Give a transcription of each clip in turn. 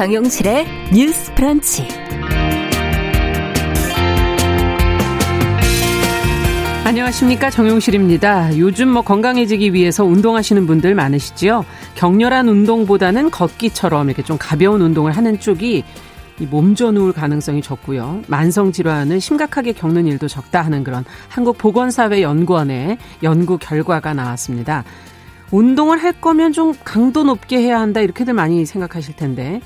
정용실의 뉴스 프런치. 안녕하십니까 정용실입니다. 요즘 뭐 건강해지기 위해서 운동하시는 분들 많으시죠? 격렬한 운동보다는 걷기처럼 이렇게 좀 가벼운 운동을 하는 쪽이 몸져 누울 가능성이 적고요. 만성 질환을 심각하게 겪는 일도 적다 하는 그런 한국 보건사회 연구원의 연구 결과가 나왔습니다. 운동을 할 거면 좀 강도 높게 해야 한다 이렇게들 많이 생각하실 텐데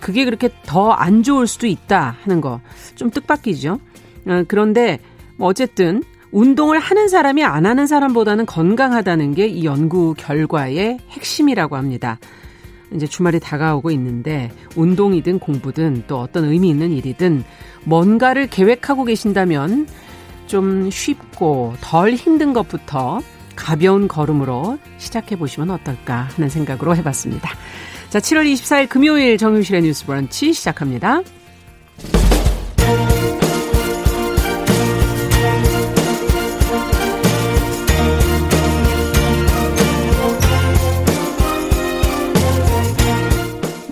그게 그렇게 더 안 좋을 수도 있다 하는 거 좀 뜻밖이죠. 어, 그런데 뭐 어쨌든 운동을 하는 사람이 안 하는 사람보다는 건강하다는 게 이 연구 결과의 핵심이라고 합니다. 이제 주말이 다가오고 있는데 운동이든 공부든 또 어떤 의미 있는 일이든 뭔가를 계획하고 계신다면 좀 쉽고 덜 힘든 것부터 가벼운 걸음으로 시작해 보시면 어떨까 하는 생각으로 해봤습니다. 자, 7월 24일 금요일 정윤실의 뉴스 브런치 시작합니다.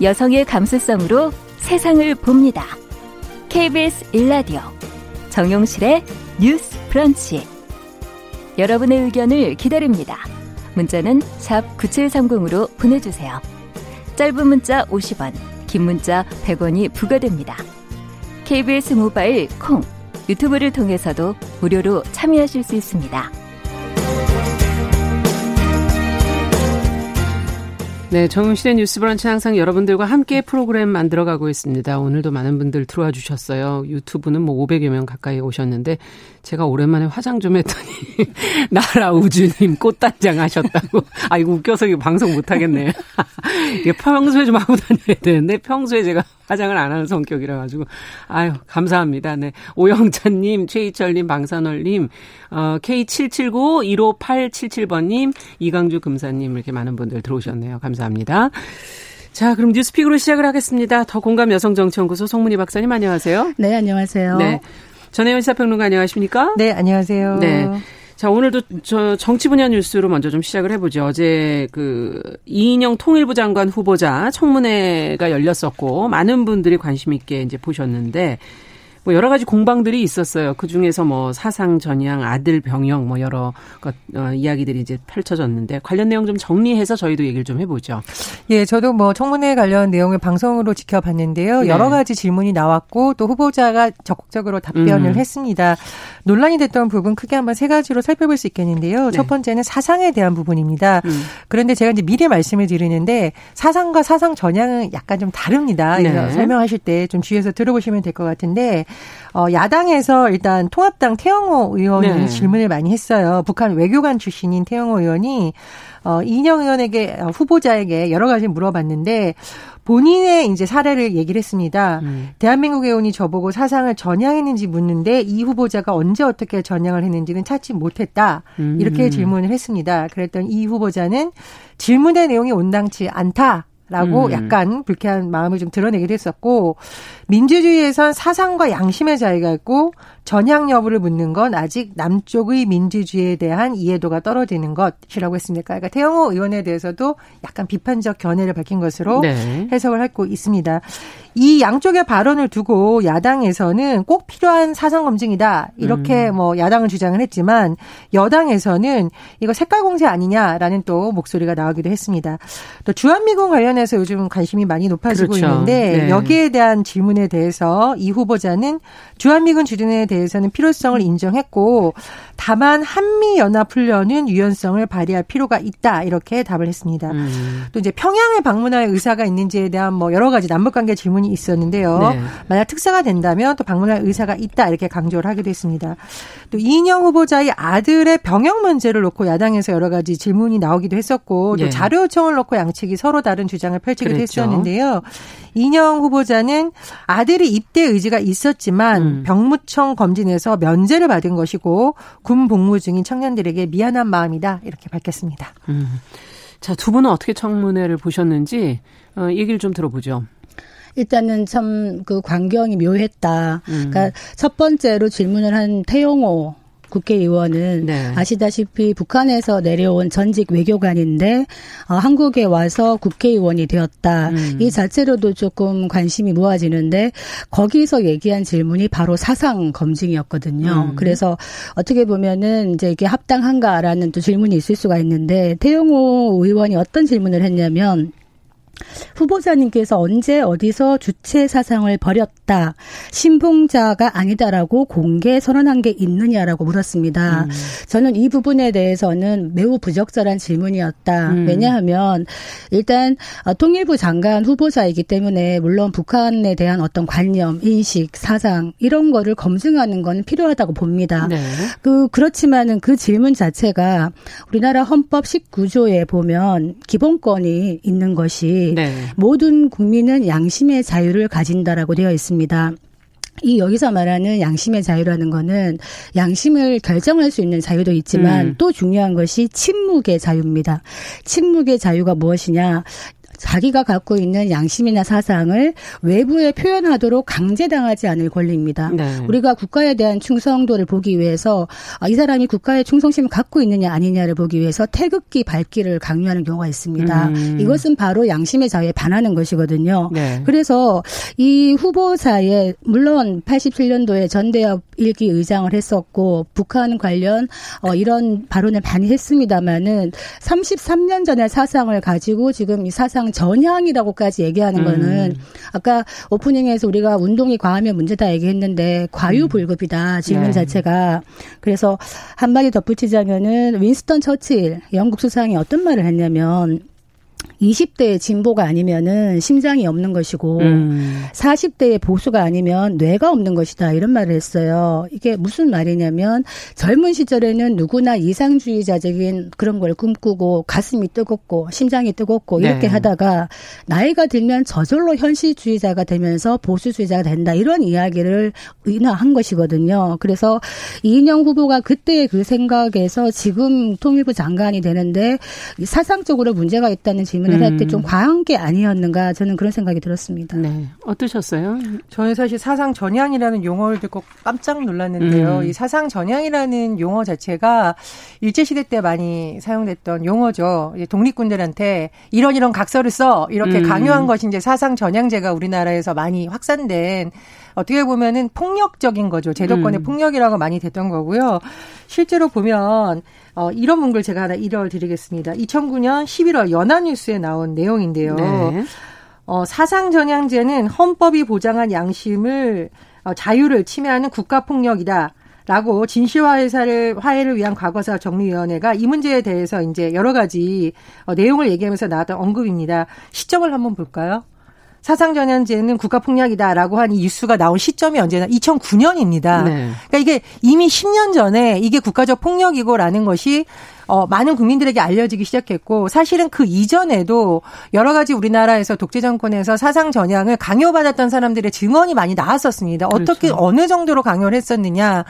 여성의 감수성으로 세상을 봅니다. KBS 일라디오 정용실의 뉴스 브런치. 여러분의 의견을 기다립니다. 문자는 샵 9730으로 보내주세요. 짧은 문자 50원, 긴 문자 100원이 부과됩니다. KBS 모바일 콩, 유튜브를 통해서도 무료로 참여하실 수 있습니다. 네, 정용실의 뉴스 브런치 항상 여러분들과 함께 프로그램 만들어가고 있습니다. 오늘도 많은 분들 들어와 주셨어요. 유튜브는 뭐 500여 명 가까이 오셨는데 제가 오랜만에 화장 좀 했더니 나라 우주님 꽃단장 하셨다고. 아 이거 웃겨서 이거 방송 못 하겠네. 이게 평소에 좀 하고 다녀야 되는데 평소에 제가 화장을 안 하는 성격이라 가지고 아유 감사합니다. 네 오영찬님, 최희철님, 방산월님, 어, K7795158777번님, 이강주 금사님 이렇게 많은 분들 들어오셨네요. 감사합니다. 자, 그럼 뉴스픽으로 시작을 하겠습니다. 더 공감 여성정치연구소 송문희 박사님 안녕하세요. 네, 안녕하세요. 네. 전혜연 시사평론가 안녕하십니까? 네, 안녕하세요. 네. 자, 오늘도 저 정치 분야 뉴스로 먼저 좀 시작을 해보죠. 어제 그 이인영 통일부 장관 후보자 청문회가 열렸었고 많은 분들이 관심 있게 이제 보셨는데 뭐 여러 가지 공방들이 있었어요. 그 중에서 뭐 사상 전향, 아들 병영 뭐 여러 것 어, 이야기들이 이제 펼쳐졌는데 관련 내용 좀 정리해서 저희도 얘기를 좀 해보죠. 예, 저도 뭐 청문회 관련 내용을 방송으로 지켜봤는데요. 네. 여러 가지 질문이 나왔고 또 후보자가 적극적으로 답변을 음. 했습니다. 논란이 됐던 부분 크게 한번 세 가지로 살펴볼 수 있겠는데요. 네. 첫 번째는 사상에 대한 부분입니다. 음. 그런데 제가 이제 미리 말씀을 드리는데 사상과 사상 전향은 약간 좀 다릅니다. 네. 설명하실 때 좀 주의해서 들어보시면 될 것 같은데 어, 야당에서 일단 통합당 태영호 의원이 네. 질문을 많이 했어요. 북한 외교관 출신인 태영호 의원이 어, 이인영 의원에게 어, 후보자에게 여러 가지 물어봤는데 본인의 이제 사례를 얘기를 했습니다. 음. 대한민국 의원이 저보고 사상을 전향했는지 묻는데 이 후보자가 언제 어떻게 전향을 했는지는 찾지 못했다. 음. 이렇게 질문을 했습니다. 그랬더니 이 후보자는 질문의 내용이 온당치 않다. 라고 음. 약간 불쾌한 마음을 좀 드러내기도 했었고 민주주의에선 사상과 양심의 자유가 있고 전향 여부를 묻는 건 아직 남쪽의 민주주의에 대한 이해도가 떨어지는 것이라고 했습니다. 그러니까 태영호 의원에 대해서도 약간 비판적 견해를 밝힌 것으로 네. 해석을 하고 있습니다. 이 양쪽의 발언을 두고 야당에서는 꼭 필요한 사상 검증이다 이렇게 음. 뭐 야당은 주장을 했지만 여당에서는 이거 색깔 공세 아니냐라는 또 목소리가 나오기도 했습니다. 또 주한미군 관련해서 요즘 관심이 많이 높아지고 그렇죠. 있는데 네. 여기에 대한 질문에 대해서 이 후보자는 주한미군 주둔에 대해서는 필요성을 인정했고 다만 한미 연합 훈련은 유연성을 발휘할 필요가 있다 이렇게 답을 했습니다. 음. 또 이제 평양을 방문할 의사가 있는지에 대한 뭐 여러 가지 남북 관계 질문이 부분이 있었는데요. 네. 만약 특사가 된다면 또 방문할 의사가 있다 이렇게 강조를 하기도 했습니다. 또 이인영 후보자의 아들의 병역 문제를 놓고 야당에서 여러 가지 질문이 나오기도 했었고 또 네. 자료 요청을 놓고 양측이 서로 다른 주장을 펼치기도 그랬죠. 했었는데요. 이인영 후보자는 아들이 입대 의지가 있었지만 음. 병무청 검진에서 면제를 받은 것이고 군 복무 중인 청년들에게 미안한 마음이다 이렇게 밝혔습니다. 음. 자, 두 분은 어떻게 청문회를 보셨는지 어, 얘기를 좀 들어보죠. 일단은 참 그 광경이 묘했다. 음. 그러니까 첫 번째로 질문을 한 태용호 국회의원은 네. 아시다시피 북한에서 내려온 전직 외교관인데 어, 한국에 와서 국회의원이 되었다. 음. 이 자체로도 조금 관심이 모아지는데 거기서 얘기한 질문이 바로 사상 검증이었거든요. 음. 그래서 어떻게 보면은 이제 이게 합당한가라는 또 질문이 있을 수가 있는데 태용호 의원이 어떤 질문을 했냐면 후보자님께서 언제 어디서 주체 사상을 버렸다. 신봉자가 아니다라고 공개 선언한 게 있느냐라고 물었습니다. 음. 저는 이 부분에 대해서는 매우 부적절한 질문이었다. 음. 왜냐하면 일단 어, 통일부 장관 후보자이기 때문에 물론 북한에 대한 어떤 관념, 인식, 사상 이런 거를 검증하는 건 필요하다고 봅니다. 네. 그 그렇지만은 그 질문 자체가 우리나라 헌법 19조에 보면 기본권이 있는 것이 네. 모든 국민은 양심의 자유를 가진다라고 되어 있습니다. 이 여기서 말하는 양심의 자유라는 거는 양심을 결정할 수 있는 자유도 있지만 음. 또 중요한 것이 침묵의 자유입니다. 침묵의 자유가 무엇이냐? 자기가 갖고 있는 양심이나 사상을 외부에 표현하도록 강제당하지 않을 권리입니다. 네. 우리가 국가에 대한 충성도를 보기 위해서 아, 이 사람이 국가의 충성심을 갖고 있느냐 아니냐를 보기 위해서 태극기 밝기를 강요하는 경우가 있습니다. 음. 이것은 바로 양심의 자유에 반하는 것이거든요. 네. 그래서 이 후보자의 물론 87년도에 전대협 일기 의장을 했었고 북한 관련 어, 이런 발언을 많이 했습니다마는 33년 전의 사상을 가지고 지금 이 사상 그냥 전향이라고까지 얘기하는 음. 거는 아까 오프닝에서 우리가 운동이 과하면 문제다 얘기했는데 과유불급이다 질문 네. 자체가 그래서 한마디 덧붙이자면은 윈스턴 처칠 영국 수상이 어떤 말을 했냐면 20대의 진보가 아니면은 심장이 없는 것이고 음. 40대의 보수가 아니면 뇌가 없는 것이다 이런 말을 했어요. 이게 무슨 말이냐면 젊은 시절에는 누구나 이상주의자적인 그런 걸 꿈꾸고 가슴이 뜨겁고 심장이 뜨겁고 이렇게 네. 하다가 나이가 들면 저절로 현실주의자가 되면서 보수주의자가 된다 이런 이야기를 인화한 것이거든요. 그래서 이인영 후보가 그때의 그 생각에서 지금 통일부 장관이 되는데 사상적으로 문제가 있다는 질문 을 음. 할때 좀 과한 게 아니었는가 저는 그런 생각이 들었습니다. 네. 어떠셨어요? 저는 사실 사상 전향이라는 용어를 듣고 깜짝 놀랐는데요. 음. 이 사상 전향이라는 용어 자체가 일제 시대 때 많이 사용됐던 용어죠. 독립군들한테 이런 이런 각서를 써 이렇게 음. 강요한 것이 이제 사상 전향제가 우리나라에서 많이 확산된 어떻게 보면은 폭력적인 거죠. 제도권의 음. 폭력이라고 많이 됐던 거고요. 실제로 보면 어, 이런 문구를 제가 하나 읽어드리겠습니다. 2009년 11월 연합뉴스에 나온 내용인데요. 네. 어, 사상전향제는 헌법이 보장한 양심을 어, 자유를 침해하는 국가폭력이다. 라고 진실화해사를 화해를 위한 과거사 정리위원회가 이 문제에 대해서 이제 여러 가지 어, 내용을 얘기하면서 나왔던 언급입니다. 시점을 한번 볼까요? 사상전환제는 국가 폭력이다라고 한이 뉴스가 나온 시점이 언제나 2009년입니다. 네. 그러니까 이게 이미 10년 전에 이게 국가적 폭력이고라는 것이 어, 많은 국민들에게 알려지기 시작했고 사실은 그 이전에도 여러 가지 우리나라에서 독재 정권에서 사상 전향을 강요받았던 사람들의 증언이 많이 나왔었습니다. 어떻게 그렇죠. 어느 정도로 강요를 했었느냐.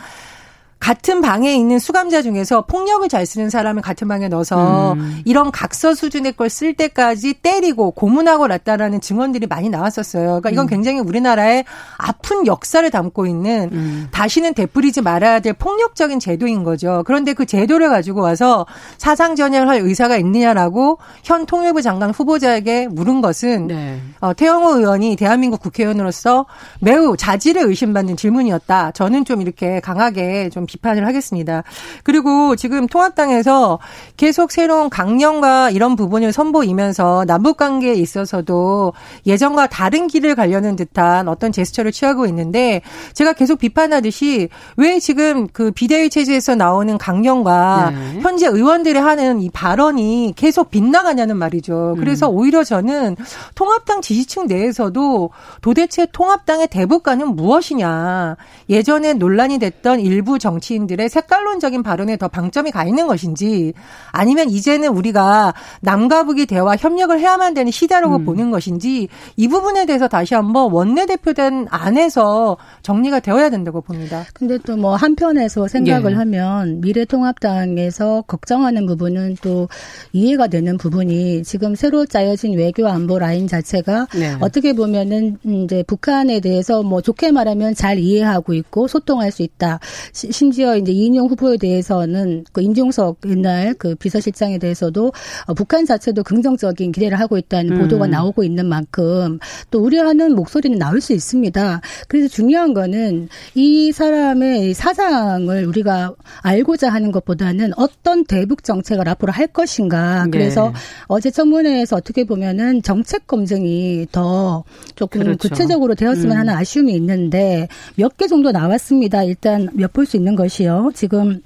같은 방에 있는 수감자 중에서 폭력을 잘 쓰는 사람을 같은 방에 넣어서 음. 이런 각서 수준의 걸 쓸 때까지 때리고 고문하고 났다라는 증언들이 많이 나왔었어요. 그러니까 이건 음. 굉장히 우리나라의 아픈 역사를 담고 있는 음. 다시는 되풀이지 말아야 될 폭력적인 제도인 거죠. 그런데 그 제도를 가지고 와서 사상 전향을 할 의사가 있느냐라고 현 통일부 장관 후보자에게 물은 것은 네. 어, 태영호 의원이 대한민국 국회의원으로서 매우 자질을 의심받는 질문이었다. 저는 좀 이렇게 강하게 좀 비판을 하겠습니다. 그리고 지금 통합당에서 계속 새로운 강령과 이런 부분을 선보이면서 남북 관계에 있어서도 예전과 다른 길을 가려는 듯한 어떤 제스처를 취하고 있는데 제가 계속 비판하듯이 왜 지금 그 비대위 체제에서 나오는 강령과 네. 현재 의원들이 하는 이 발언이 계속 빗나가냐는 말이죠. 그래서 음. 오히려 저는 통합당 지지층 내에서도 도대체 통합당의 대북과는 무엇이냐. 예전에 논란이 됐던 일부 정 정치인들의 색깔론적인 발언에 더 방점이 가 있는 것인지 아니면 이제는 우리가 남과 북이 대화 협력을 해야만 되는 시대라고 음. 보는 것인지 이 부분에 대해서 다시 한번 원내대표단 안에서 정리가 되어야 된다고 봅니다. 근데 또 뭐 한편에서 생각을 예. 하면 미래통합당에서 걱정하는 부분은 또 이해가 되는 부분이 지금 새로 짜여진 외교 안보 라인 자체가 네. 어떻게 보면은 이제 북한에 대해서 뭐 좋게 말하면 잘 이해하고 있고 소통할 수 있다. 신 심지어 이제 이인영 후보에 대해서는 그 임종석 옛날 그 비서실장에 대해서도 어, 북한 자체도 긍정적인 기대를 하고 있다는 음. 보도가 나오고 있는 만큼 또 우려하는 목소리는 나올 수 있습니다. 그래서 중요한 거는 이 사람의 사상을 우리가 알고자 하는 것보다는 어떤 대북 정책을 앞으로 할 것인가. 네. 그래서 어제 청문회에서 어떻게 보면은 정책 검증이 더 조금 그렇죠. 구체적으로 되었으면 음. 하는 아쉬움이 있는데 몇 개 정도 나왔습니다. 일단 몇 볼 수 있는 것이요. 지금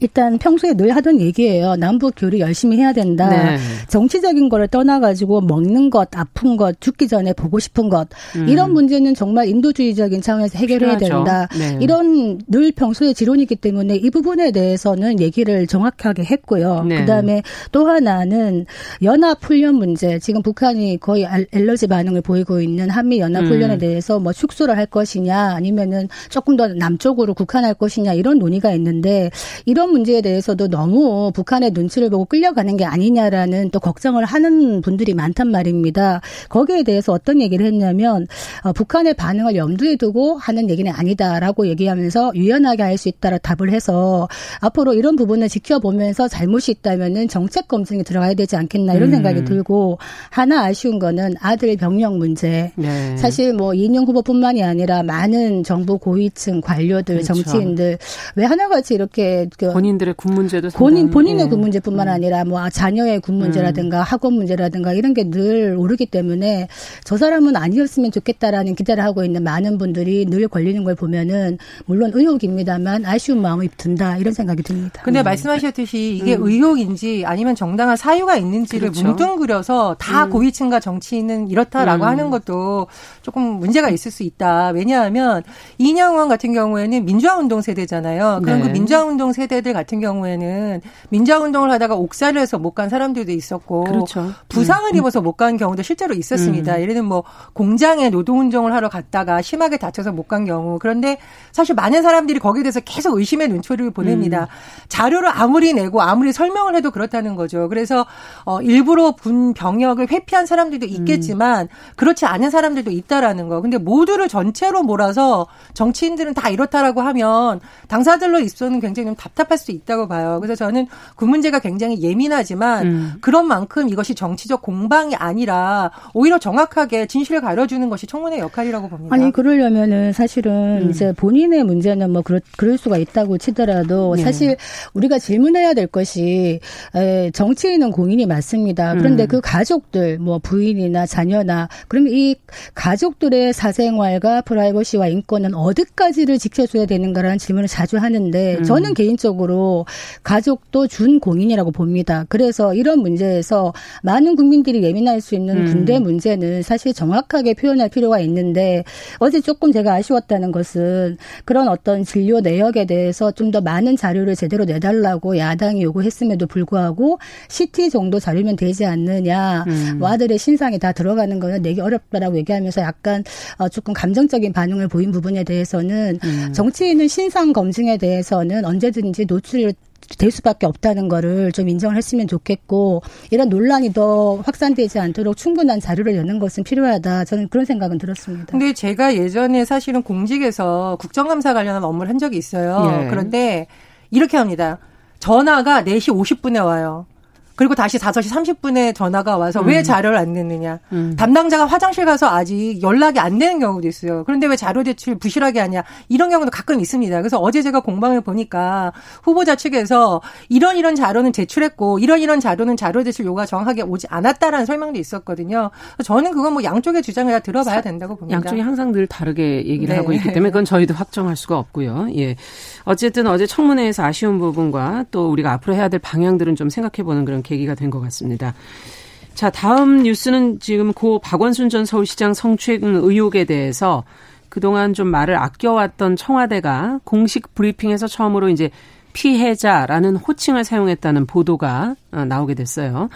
일단 평소에 늘 하던 얘기예요. 남북 교류 열심히 해야 된다. 네. 정치적인 거를 떠나가지고 먹는 것, 아픈 것, 죽기 전에 보고 싶은 것 음. 이런 문제는 정말 인도주의적인 차원에서 해결해야 필요하죠. 된다. 네. 이런 늘 평소에 지론이기 때문에 이 부분에 대해서는 얘기를 정확하게 했고요. 네. 그다음에 또 하나는 연합 훈련 문제. 지금 북한이 거의 엘러지 반응을 보이고 있는 한미 연합 훈련에 음. 대해서 뭐 축소를 할 것이냐 아니면은 조금 더 남쪽으로 국한할 것이냐 이런 논의가 있는데 이런 문제에 대해서도 너무 북한의 눈치를 보고 끌려가는 게 아니냐라는 또 걱정을 하는 분들이 많단 말입니다. 거기에 대해서 어떤 얘기를 했냐면 어, 북한의 반응을 염두에 두고 하는 얘기는 아니다라고 얘기하면서 유연하게 할 수 있다라 답을 해서 앞으로 이런 부분을 지켜보면서 잘못이 있다면은 정책 검증이 들어가야 되지 않겠나 이런 음. 생각이 들고 하나 아쉬운 거는 아들 병력 문제. 네. 사실 뭐 이인영 후보뿐만이 아니라 많은 정부 고위층 관료들, 그렇죠. 정치인들 왜 하나같이 이렇게 그 본인들의 군 문제도 본인 본인의 예. 군 문제뿐만 음. 아니라 뭐 자녀의 군 문제라든가 음. 학원 문제라든가 이런 게 늘 오르기 때문에 저 사람은 아니었으면 좋겠다라는 기대를 하고 있는 많은 분들이 늘 걸리는 걸 보면은 물론 의혹입니다만 아쉬운 마음이 든다 이런 생각이 듭니다. 근데 네. 말씀하셨듯이 이게 음. 의혹인지 아니면 정당한 사유가 있는지를 그렇죠. 뭉뚱그려서 다 음. 고위층과 정치인은 이렇다라고 음. 하는 것도 조금 문제가 있을 수 있다. 왜냐하면 이인영 의원 같은 경우에는 민주화운동 세대잖아요. 그럼 그 네. 그 민주화운동 세대 들 같은 경우에는 민주화 운동을 하다가 옥살을 해서 못 간 사람들도 있었고 그렇죠. 부상을 음. 입어서 못 간 경우도 실제로 있었습니다. 음. 예를 들면 뭐 공장에 노동 운동을 하러 갔다가 심하게 다쳐서 못 간 경우 그런데 사실 많은 사람들이 거기에 대해서 계속 의심의 눈초리를 보냅니다. 음. 자료를 아무리 내고 아무리 설명을 해도 그렇다는 거죠. 그래서 어 일부러 군 병역을 회피한 사람들도 있겠지만 음. 그렇지 않은 사람들도 있다라는 거. 근데 모두를 전체로 몰아서 정치인들은 다 이렇다라고 하면 당사자들로 있어서는 굉장히 좀 답답 할 수 있다고 봐요. 그래서 저는 그 문제가 굉장히 예민하지만 음. 그런 만큼 이것이 정치적 공방이 아니라 오히려 정확하게 진실을 가려주는 것이 청문회 역할이라고 봅니다. 아니 그러려면은 사실은 음. 이제 본인의 문제는 뭐 그럴, 그럴 수가 있다고 치더라도 네. 사실 우리가 질문해야 될 것이 에, 정치인은 공인이 맞습니다. 그런데 음. 그 가족들 뭐 부인이나 자녀나 그러면 이 가족들의 사생활과 프라이버시와 인권은 어디까지를 지켜줘야 되는가라는 질문을 자주 하는데 음. 저는 개인적으로 가족도 준공인이라고 봅니다. 그래서 이런 문제에서 많은 국민들이 예민할 수 있는 음. 군대 문제는 사실 정확하게 표현할 필요가 있는데 어제 조금 제가 아쉬웠다는 것은 그런 어떤 진료 내역에 대해서 좀 더 많은 자료를 제대로 내달라고 야당이 요구했음에도 불구하고 CT 정도 자료면 되지 않느냐. 음. 뭐 아들의 신상이 다 들어가는 거는 내기 어렵다라고 얘기하면서 약간 어, 조금 감정적인 반응을 보인 부분에 대해서는 음. 정치인은 신상 검증에 대해서는 언제든지 노출 될 수밖에 없다는 거를 좀 인정을 했으면 좋겠고 이런 논란이 더 확산되지 않도록 충분한 자료를 여는 것은 필요하다. 저는 그런 생각은 들었습니다. 근데 제가 예전에 사실은 공직에서 국정감사 관련한 업무를 한 적이 있어요. 예. 그런데 이렇게 합니다. 전화가 4시 50분에 와요. 그리고 다시 5시 30분에 전화가 와서 음. 왜 자료를 안 냈느냐. 음. 담당자가 화장실 가서 아직 연락이 안 되는 경우도 있어요. 그런데 왜 자료 제출 부실하게 하냐. 이런 경우도 가끔 있습니다. 그래서 어제 제가 공방을 보니까 후보자 측에서 이런 이런 자료는 제출했고 이런 이런 자료는 자료 제출 요구가 정확하게 오지 않았다라는 설명도 있었거든요. 저는 그건 뭐 양쪽의 주장을 다 들어봐야 된다고 봅니다. 양쪽이 항상 늘 다르게 얘기를 네. 하고 있기 때문에 그건 저희도 확정할 수가 없고요. 예. 어쨌든 어제 청문회에서 아쉬운 부분과 또 우리가 앞으로 해야 될 방향들은 좀 생각해 보는 그런 계기가 된 것 같습니다. 자, 다음 뉴스는 지금 고 박원순 전 서울시장 성추행 의혹에 대해서 그동안 좀 말을 아껴왔던 청와대가 공식 브리핑에서 처음으로 이제 피해자라는 호칭을 사용했다는 보도가 어, 나오게 됐어요.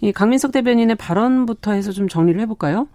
이 강민석 대변인의 발언부터 해서 좀 정리를 해볼까요?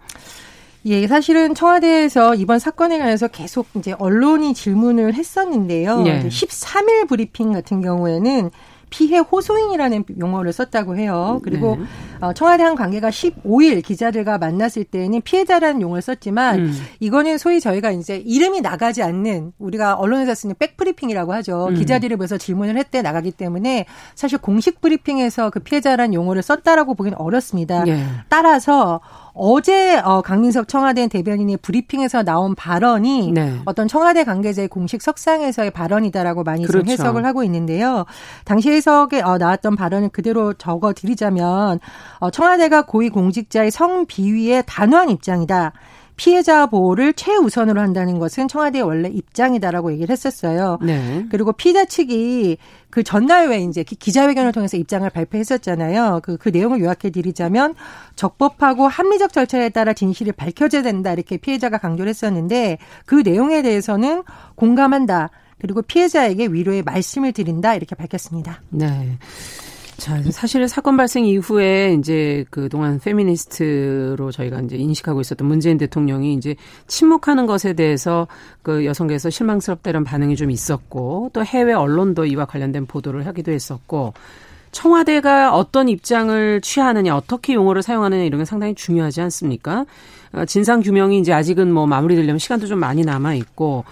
예, 사실은 청와대에서 이번 사건에 관해서 계속 이제 언론이 질문을 했었는데요. 예. 13일 브리핑 같은 경우에는 피해 호소인이라는 용어를 썼다고 해요. 그리고 네. 어, 청와대 한 관계가 15일 기자들과 만났을 때는 피해자라는 용어를 썼지만 음. 이거는 소위 저희가 이제 이름이 나가지 않는 우리가 언론에서 쓰는 백브리핑이라고 하죠. 음. 기자들이 모여서 질문을 했대 나가기 때문에 사실 공식 브리핑에서 그 피해자라는 용어를 썼다라고 보기는 어렵습니다. 예. 따라서 어제 어, 강민석 청와대 대변인의 브리핑에서 나온 발언이 네. 어떤 청와대 관계자의 공식 석상에서의 발언이다라고 많이 그렇죠. 해석을 하고 있는데요. 당시 해석에 어, 나왔던 발언을 그대로 적어 드리자면 어, 청와대가 고위 공직자의 성비위의 단호한 입장이다. 피해자 보호를 최우선으로 한다는 것은 청와대의 원래 입장이다라고 얘기를 했었어요. 네. 그리고 피해자 측이 그 전날 왜 이제 기자회견을 통해서 입장을 발표했었잖아요. 그, 그 내용을 요약해 드리자면 적법하고 합리적 절차에 따라 진실이 밝혀져야 된다 이렇게 피해자가 강조를 했었는데 그 내용에 대해서는 공감한다. 그리고 피해자에게 위로의 말씀을 드린다 이렇게 밝혔습니다. 네. 자, 사실 사건 발생 이후에 이제 그동안 페미니스트로 저희가 이제 인식하고 있었던 문재인 대통령이 이제 침묵하는 것에 대해서 그 여성계에서 실망스럽다 이런 반응이 좀 있었고 또 해외 언론도 이와 관련된 보도를 하기도 했었고 청와대가 어떤 입장을 취하느냐, 어떻게 용어를 사용하느냐 이런 게 상당히 중요하지 않습니까? 어, 진상 규명이 이제 아직은 뭐 마무리되려면 시간도 좀 많이 남아 있고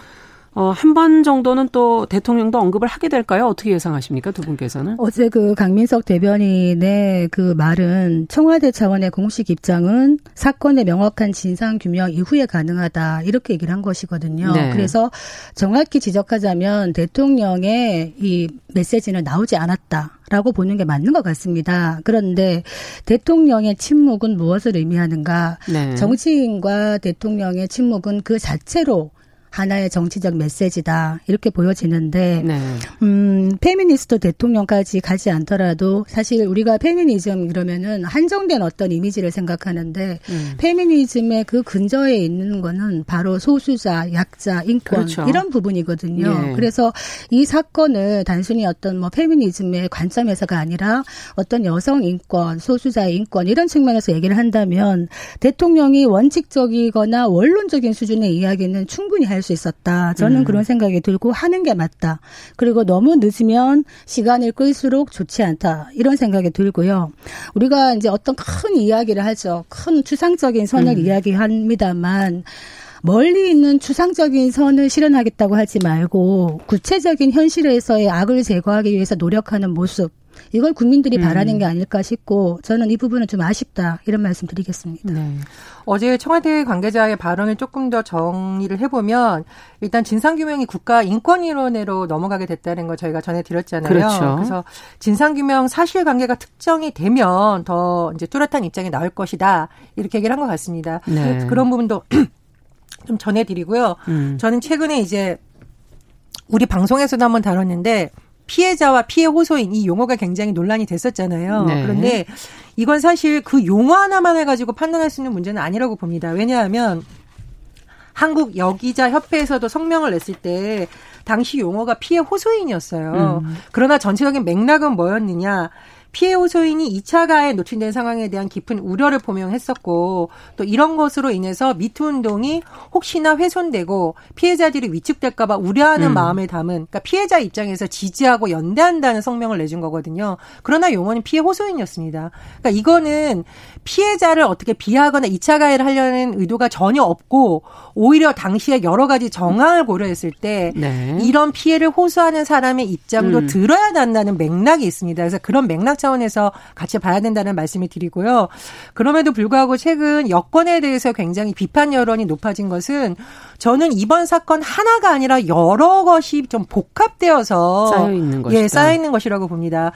어, 한 번 정도는 또 대통령도 언급을 하게 될까요? 어떻게 예상하십니까? 두 분께서는? 어제 그 강민석 대변인의 그 말은 청와대 차원의 공식 입장은 사건의 명확한 진상 규명 이후에 가능하다. 이렇게 얘기를 한 것이거든요. 네. 그래서 정확히 지적하자면 대통령의 이 메시지는 나오지 않았다. 라고 보는 게 맞는 것 같습니다. 그런데 대통령의 침묵은 무엇을 의미하는가? 네. 정치인과 대통령의 침묵은 그 자체로 하나의 정치적 메시지다 이렇게 보여지는데 네. 음 페미니스트 대통령까지 가지 않더라도 사실 우리가 페미니즘 그러면은 한정된 어떤 이미지를 생각하는데 음. 페미니즘의 그 근저에 있는 거는 바로 소수자, 약자, 인권 그렇죠. 이런 부분이거든요. 예. 그래서 이 사건을 단순히 어떤 뭐 페미니즘의 관점에서가 아니라 어떤 여성 인권, 소수자의 인권 이런 측면에서 얘기를 한다면 대통령이 원칙적이거나 원론적인 수준의 이야기는 충분히 할수 있었다. 저는 음. 그런 생각이 들고 하는 게 맞다. 그리고 너무 늦으면 시간을 끌수록 좋지 않다. 이런 생각이 들고요. 우리가 이제 어떤 큰 이야기를 하죠. 큰 추상적인 선을 음. 이야기합니다만 멀리 있는 추상적인 선을 실현하겠다고 하지 말고 구체적인 현실에서의 악을 제거하기 위해서 노력하는 모습 이걸 국민들이 음. 바라는 게 아닐까 싶고 저는 이 부분은 좀 아쉽다 이런 말씀 드리겠습니다. 네. 어제 청와대 관계자의 발언을 조금 더 정리를 해보면 일단 진상규명이 국가 인권위원회로 넘어가게 됐다는 걸 저희가 전해드렸잖아요. 그렇죠. 그래서 진상규명 사실관계가 특정이 되면 더 이제 뚜렷한 입장이 나올 것이다 이렇게 얘기를 한 것 같습니다. 네. 그런 부분도 좀 전해드리고요. 음. 저는 최근에 이제 우리 방송에서도 한번 다뤘는데 피해자와 피해 호소인 이 용어가 굉장히 논란이 됐었잖아요. 네. 그런데 이건 사실 그 용어 하나만 해가지고 판단할 수 있는 문제는 아니라고 봅니다. 왜냐하면 한국 여기자 협회에서도 성명을 냈을 때 당시 용어가 피해 호소인이었어요. 음. 그러나 전체적인 맥락은 뭐였느냐? 피해 호소인이 2차 가해에 노출된 상황에 대한 깊은 우려를 표명했었고 또 이런 것으로 인해서 미투 운동이 혹시나 훼손되고 피해자들이 위축될까 봐 우려하는 음. 마음을 담은 그러니까 피해자 입장에서 지지하고 연대한다는 성명을 내준 거거든요. 그러나 용어는 피해 호소인이었습니다. 그러니까 이거는 피해자를 어떻게 비하하거나 2차 가해를 하려는 의도가 전혀 없고 오히려 당시에 여러 가지 정황을 고려했을 때 네. 이런 피해를 호소하는 사람의 입장도 음. 들어야 한다는 맥락이 있습니다. 그래서 그런 맥락 차원에서 같이 봐야 된다는 말씀을 드리고요. 그럼에도 불구하고 최근 여권에 대해서 굉장히 비판 여론이 높아진 것은 저는 이번 사건 하나가 아니라 여러 것이 좀 복합되어서 쌓여 있는 것이다. 예, 쌓여 있는 것이라고 봅니다.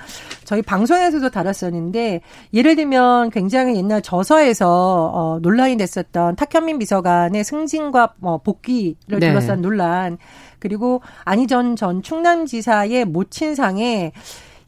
저희 방송에서도 다뤘었는데 예를 들면 굉장히 옛날 저서에서 어, 논란이 됐었던 탁현민 비서관의 승진과 뭐 복귀를 네. 둘러싼 논란 그리고 안희전 전 충남지사의 모친상에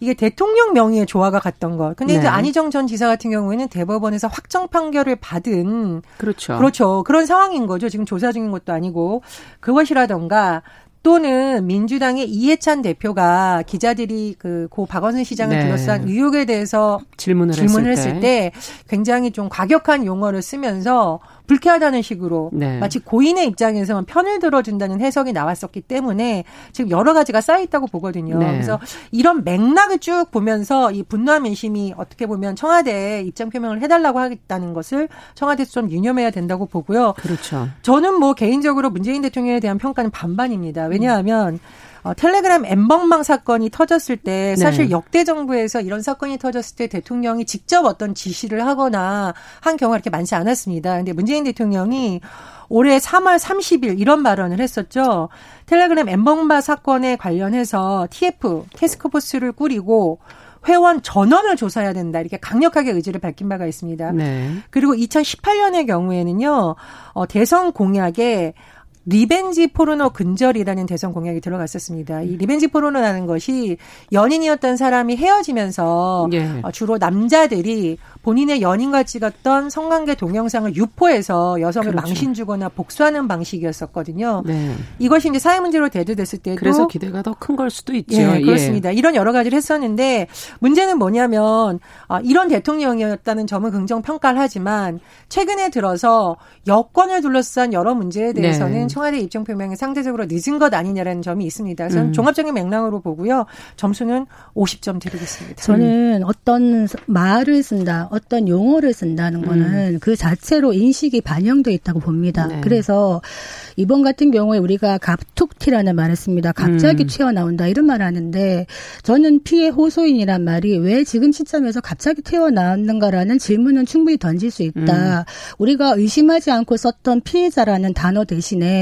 이게 대통령 명의의 조화가 갔던 것. 근데 네. 이제 안희정 전 지사 같은 경우에는 대법원에서 확정 판결을 받은 그렇죠. 그렇죠. 그런 상황인 거죠. 지금 조사 중인 것도 아니고 그것이라던가 또는 민주당의 이해찬 대표가 기자들이 그고 박원순 시장을 네. 둘러싼 의혹에 대해서 질문을, 질문을 했을, 때. 했을 때 굉장히 좀 과격한 용어를 쓰면서 불쾌하다는 식으로 네. 마치 고인의 입장에서만 편을 들어준다는 해석이 나왔었기 때문에 지금 여러 가지가 쌓여 있다고 보거든요. 네. 그래서 이런 맥락을 쭉 보면서 이 분노와 민심이 어떻게 보면 청와대에 입장 표명을 해달라고 하겠다는 것을 청와대에서 좀 유념해야 된다고 보고요. 그렇죠. 저는 뭐 개인적으로 문재인 대통령에 대한 평가는 반반입니다. 왜냐하면 음. 어, 텔레그램 엠번방 사건이 터졌을 때 네. 사실 네. 역대 정부에서 이런 사건이 터졌을 때 대통령이 직접 어떤 지시를 하거나 한 경우가 이렇게 많지 않았습니다. 근데 문재인 대통령이 올해 3월 30일 이런 발언을 했었죠. 텔레그램 N번방 사건에 관련해서 TF 태스크포스를 꾸리고 회원 전원을 조사해야 된다 이렇게 강력하게 의지를 밝힌 바가 있습니다. 네. 그리고 2018년의 경우에는요 어, 대선 공약에 리벤지 포르노 근절이라는 대선 공약이 들어갔었습니다. 이 리벤지 포르노라는 것이 연인이었던 사람이 헤어지면서 예. 어, 주로 남자들이 본인의 연인과 찍었던 성관계 동영상을 유포해서 여성을 그렇죠. 망신 주거나 복수하는 방식이었었거든요. 네. 이것이 이제 사회 문제로 대두됐을 때도 그래서 기대가 더 큰 걸 수도 있죠. 예, 그렇습니다. 예. 이런 여러 가지를 했었는데 문제는 뭐냐면 아, 이런 대통령이었다는 점은 긍정 평가를 하지만 최근에 들어서 여권을 둘러싼 여러 문제에 대해서는 네. 청와대 입장 표명이 상대적으로 늦은 것 아니냐라는 점이 있습니다. 그래서 음. 종합적인 맥락으로 보고요. 점수는 50점 드리겠습니다. 저는 어떤 말을 쓴다, 어떤 용어를 쓴다는 거는 음. 그 자체로 인식이 반영돼 있다고 봅니다. 네. 그래서 이번 같은 경우에 우리가 갑툭튀라는 말을 씁니다. 갑자기 음. 튀어나온다 이런 말 하는데 저는 피해 호소인이란 말이 왜 지금 시점에서 갑자기 튀어나왔는가라는 질문은 충분히 던질 수 있다. 음. 우리가 의심하지 않고 썼던 피해자라는 단어 대신에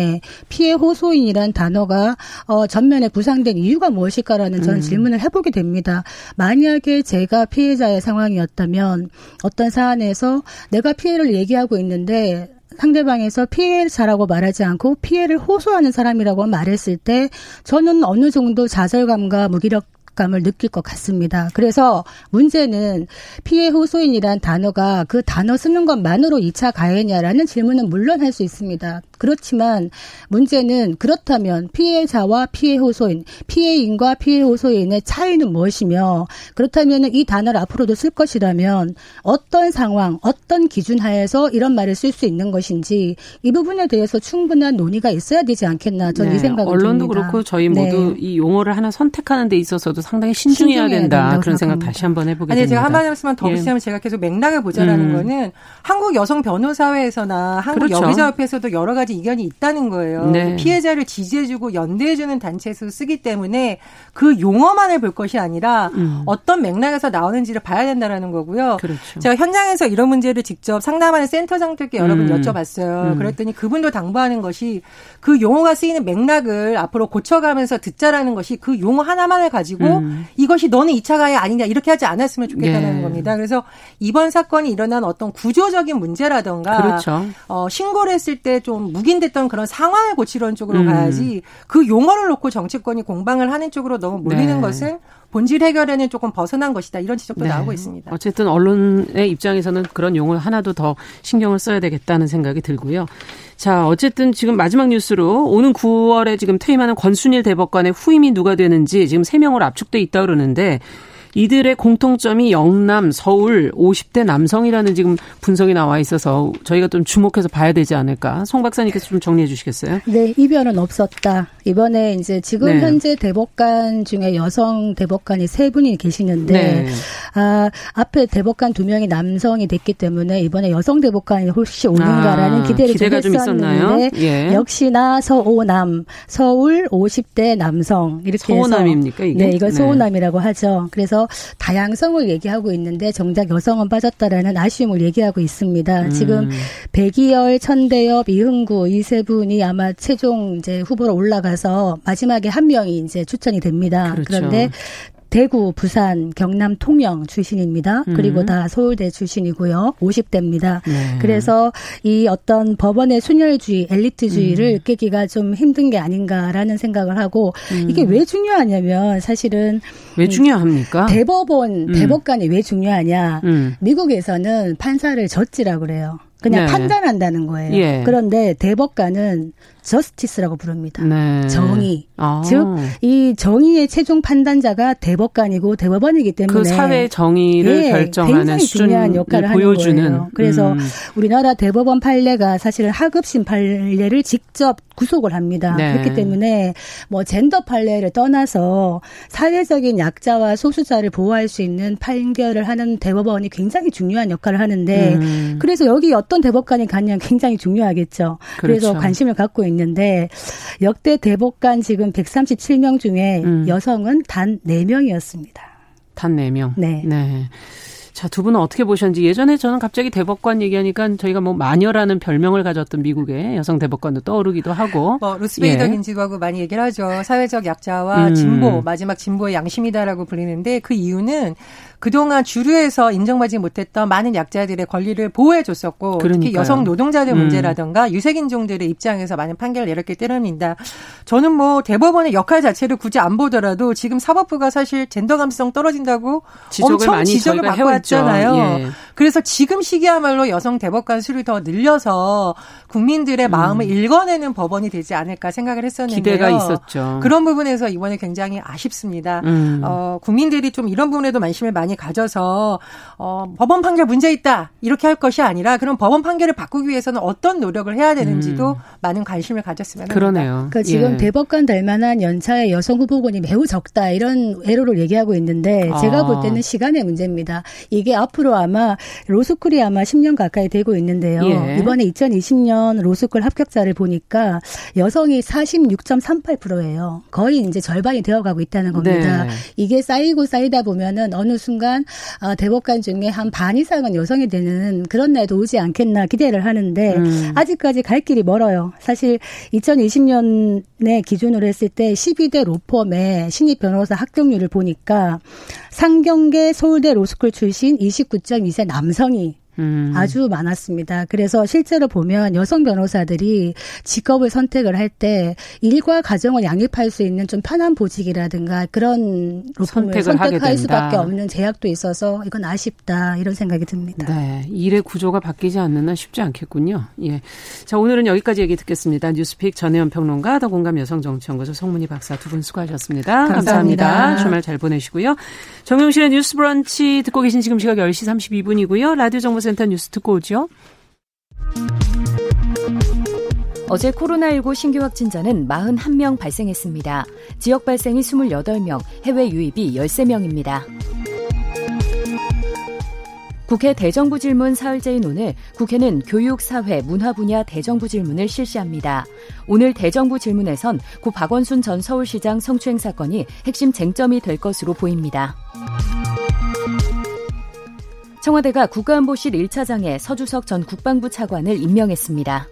피해 호소인이란 단어가 어, 전면에 부상된 이유가 무엇일까라는 저는 음. 질문을 해보게 됩니다. 만약에 제가 피해자의 상황이었다면 어떤 사안에서 내가 피해를 얘기하고 있는데 상대방에서 피해자라고 말하지 않고 피해를 호소하는 사람이라고 말했을 때 저는 어느 정도 좌절감과 무기력 감을 느낄 것 같습니다. 그래서 문제는 피해 호소인이란 단어가 그 단어 쓰는 것만으로 2차 가해냐라는 질문은 물론 할 수 있습니다. 그렇지만 문제는 그렇다면 피해자와 피해 호소인, 피해인과 피해 호소인의 차이는 무엇이며 그렇다면 이 단어를 앞으로도 쓸 것이라면 어떤 상황, 어떤 기준 하에서 이런 말을 쓸 수 있는 것인지 이 부분에 대해서 충분한 논의가 있어야 되지 않겠나 저는 네, 이 생각을 언론도 듭니다. 그렇고 저희 모두 네. 이 용어를 하나 선택하는 데 있어서도 상당히 신중해야, 된다 그런 생각 다시 한번 해보게 아니, 됩니다. 제가 한 말씀만 더 붙이면 예. 제가 계속 맥락을 보자라는 음. 거는 한국 여성 변호사회에서나 한국 그렇죠. 여기자협회에서도 여러 가지 가지 이견이 있다는 거예요. 네. 피해자를 지지해주고 연대해주는 단체에서 쓰기 때문에 그 용어만을 볼 것이 아니라 음. 어떤 맥락에서 나오는지를 봐야 된다라는 거고요. 그렇죠. 제가 현장에서 이런 문제를 직접 상담하는 센터장들께 여러 분 음. 여쭤봤어요. 음. 그랬더니 그분도 당부하는 것이 그 용어가 쓰이는 맥락을 앞으로 고쳐가면서 듣자라는 것이 그 용어 하나만을 가지고 음. 이것이 너는 2차 가해 아니냐 이렇게 하지 않았으면 좋겠다는 예. 겁니다. 그래서 이번 사건이 일어난 어떤 구조적인 문제라던가 그렇죠. 어, 신고를 했을 때 좀 묵인됐던 그런 상황을 고치려는 쪽으로 음. 가야지 그 용어를 놓고 정치권이 공방을 하는 쪽으로 너무 몰리는 네. 것은 본질 해결에는 조금 벗어난 것이다 이런 지적도 네. 나오고 있습니다. 어쨌든 언론의 입장에서는 그런 용어 하나도 더 신경을 써야 되겠다는 생각이 들고요. 자, 어쨌든 지금 마지막 뉴스로 오는 9월에 지금 퇴임하는 권순일 대법관의 후임이 누가 되는지 지금 3명으로 압축돼 있다 그러는데 이들의 공통점이 영남, 서울 50대 남성이라는 지금 분석이 나와 있어서 저희가 좀 주목해서 봐야 되지 않을까. 송 박사님께서 좀 정리해 주시겠어요? 네, 이변은 없었다. 이번에 이제 지금 네. 현재 대법관 중에 여성 대법관이 세 분이 계시는데 네. 아, 앞에 대법관 두 명이 남성이 됐기 때문에 이번에 여성 대법관이 혹시 오는가라는 아, 기대를 기대가 좀 했었는데 예. 역시나 서오남, 서울 50대 남성 이렇게 서오남입니까 이게? 네, 이걸 네. 서오남이라고 하죠. 그래서 다양성을 얘기하고 있는데 정작 여성은 빠졌다라는 아쉬움을 얘기하고 있습니다. 음. 지금 백이열, 천대엽, 이흥구 이 세 분이 아마 최종 이제 후보로 올라가서 마지막에 한 명이 이제 추천이 됩니다. 그렇죠. 그런데 대구, 부산, 경남, 통영 출신입니다. 음. 그리고 다 서울대 출신이고요. 50대입니다. 네. 그래서 이 어떤 법원의 순혈주의, 엘리트주의를 음. 깨기가 좀 힘든 게 아닌가라는 생각을 하고 음. 이게 왜 중요하냐면 사실은 왜 중요합니까? 대법원, 음. 대법관이 왜 중요하냐? 음. 미국에서는 판사를 젖지라고 그래요. 그냥 네. 판단한다는 거예요. 예. 그런데 대법관은 저스티스라고 부릅니다. 네. 정의. 아. 즉이 정의의 최종 판단자가 대법관이고 대법원이기 때문에 그 사회 정의를 네, 결정하는 굉장히 중요한 역할을 보여주는. 하는 거예요. 그래서 음. 우리나라 대법원 판례가 사실은 하급심 판례를 직접 구속을 합니다. 네. 그렇기 때문에 뭐 젠더 판례를 떠나서 사회적인 약자와 소수자를 보호할 수 있는 판결을 하는 대법원이 굉장히 중요한 역할을 하는데 음. 그래서 여기 어떤 대법관이 갔냐 굉장히 중요하겠죠. 그렇죠. 그래서 관심을 갖고 있는 데 역대 대법관 지금 137명 중에 음. 여성은 단 4명이었습니다. 단 4명. 네. 네. 자, 두 분은 어떻게 보셨는지 예전에 저는 갑자기 대법관 얘기하니까 저희가 뭐 마녀라는 별명을 가졌던 미국의 여성 대법관도 떠오르기도 하고. 뭐 루스베이더 예. 긴지하고 많이 얘기를 하죠. 사회적 약자와 음. 진보, 마지막 진보의 양심이다라고 불리는데 그 이유는 그동안 주류에서 인정받지 못했던 많은 약자들의 권리를 보호해 줬었고 특히 여성 노동자들 음. 문제라든가 유색인종들의 입장에서 많은 판결을 내렸기 때문입니다. 저는 뭐 대법원의 역할 자체를 굳이 안 보더라도 지금 사법부가 사실 젠더 감성 떨어진다고 지적을 엄청 많이 지적을 받고 왔잖아요. 예. 그래서 지금 시기야말로 여성 대법관 수를 더 늘려서 국민들의 음. 마음을 읽어내는 법원이 되지 않을까 생각을 했었는데요. 기대가 있었죠. 그런 부분에서 이번에 굉장히 아쉽습니다. 음. 어, 국민들이 좀 이런 부분에도 관심을 많이 가져서 어, 법원 판결 문제 있다 이렇게 할 것이 아니라 그럼 법원 판결을 바꾸기 위해서는 어떤 노력을 해야 되는지도 음. 많은 관심을 가졌으면 합니다. 그러네요. 그러니까 지금 예. 대법관 될 만한 연차의 여성 후보군이 매우 적다 이런 애로를 얘기하고 있는데 제가 아. 볼 때는 시간의 문제입니다. 이게 앞으로 아마 로스쿨이 아마 10년 가까이 되고 있는데요. 예. 이번에 2020년 로스쿨 합격자를 보니까 여성이 46.38%예요. 거의 이제 절반이 되어가고 있다는 겁니다. 네. 이게 쌓이고 쌓이다 보면은 어느 순간 어, 대법관 중에 한 반 이상은 여성이 되는 그런 날도 오지 않겠나 기대를 하는데 음. 아직까지 갈 길이 멀어요. 사실 2020년에 기준으로 했을 때 12대 로펌의 신입 변호사 합격률을 보니까 상경계 서울대 로스쿨 출신 29.2세 남성이 음. 아주 많았습니다. 그래서 실제로 보면 여성 변호사들이 직업을 선택을 할 때 일과 가정을 양립할 수 있는 좀 편한 보직이라든가 그런 로펌을 선택할 수밖에 없는 제약도 있어서 이건 아쉽다 이런 생각이 듭니다. 네, 일의 구조가 바뀌지 않는 한 쉽지 않겠군요. 예. 자 오늘은 여기까지 얘기 듣겠습니다. 뉴스픽 전혜연 평론가, 더공감 여성정치연구소 송문희 박사 두 분 수고하셨습니다. 감사합니다. 감사합니다. 주말 잘 보내시고요. 정영실의 뉴스브런치 듣고 계신 지금 시각 10시 32분이고요. 라디오 정보 센터 뉴스 듣고 오죠. 어제 코로나19 신규 확진자는 41명 발생했습니다. 지역 발생이 28명, 해외 유입이 13명입니다. 국회 대정부 질문 사흘째인 오늘 국회는 교육, 사회, 문화 분야 대정부 질문을 실시합니다. 오늘 대정부 질문에선 고 박원순 전 서울시장 성추행 사건이 핵심 쟁점이 될 것으로 보입니다. 청와대가 국가안보실 1차장에 서주석 전 국방부 차관을 임명했습니다.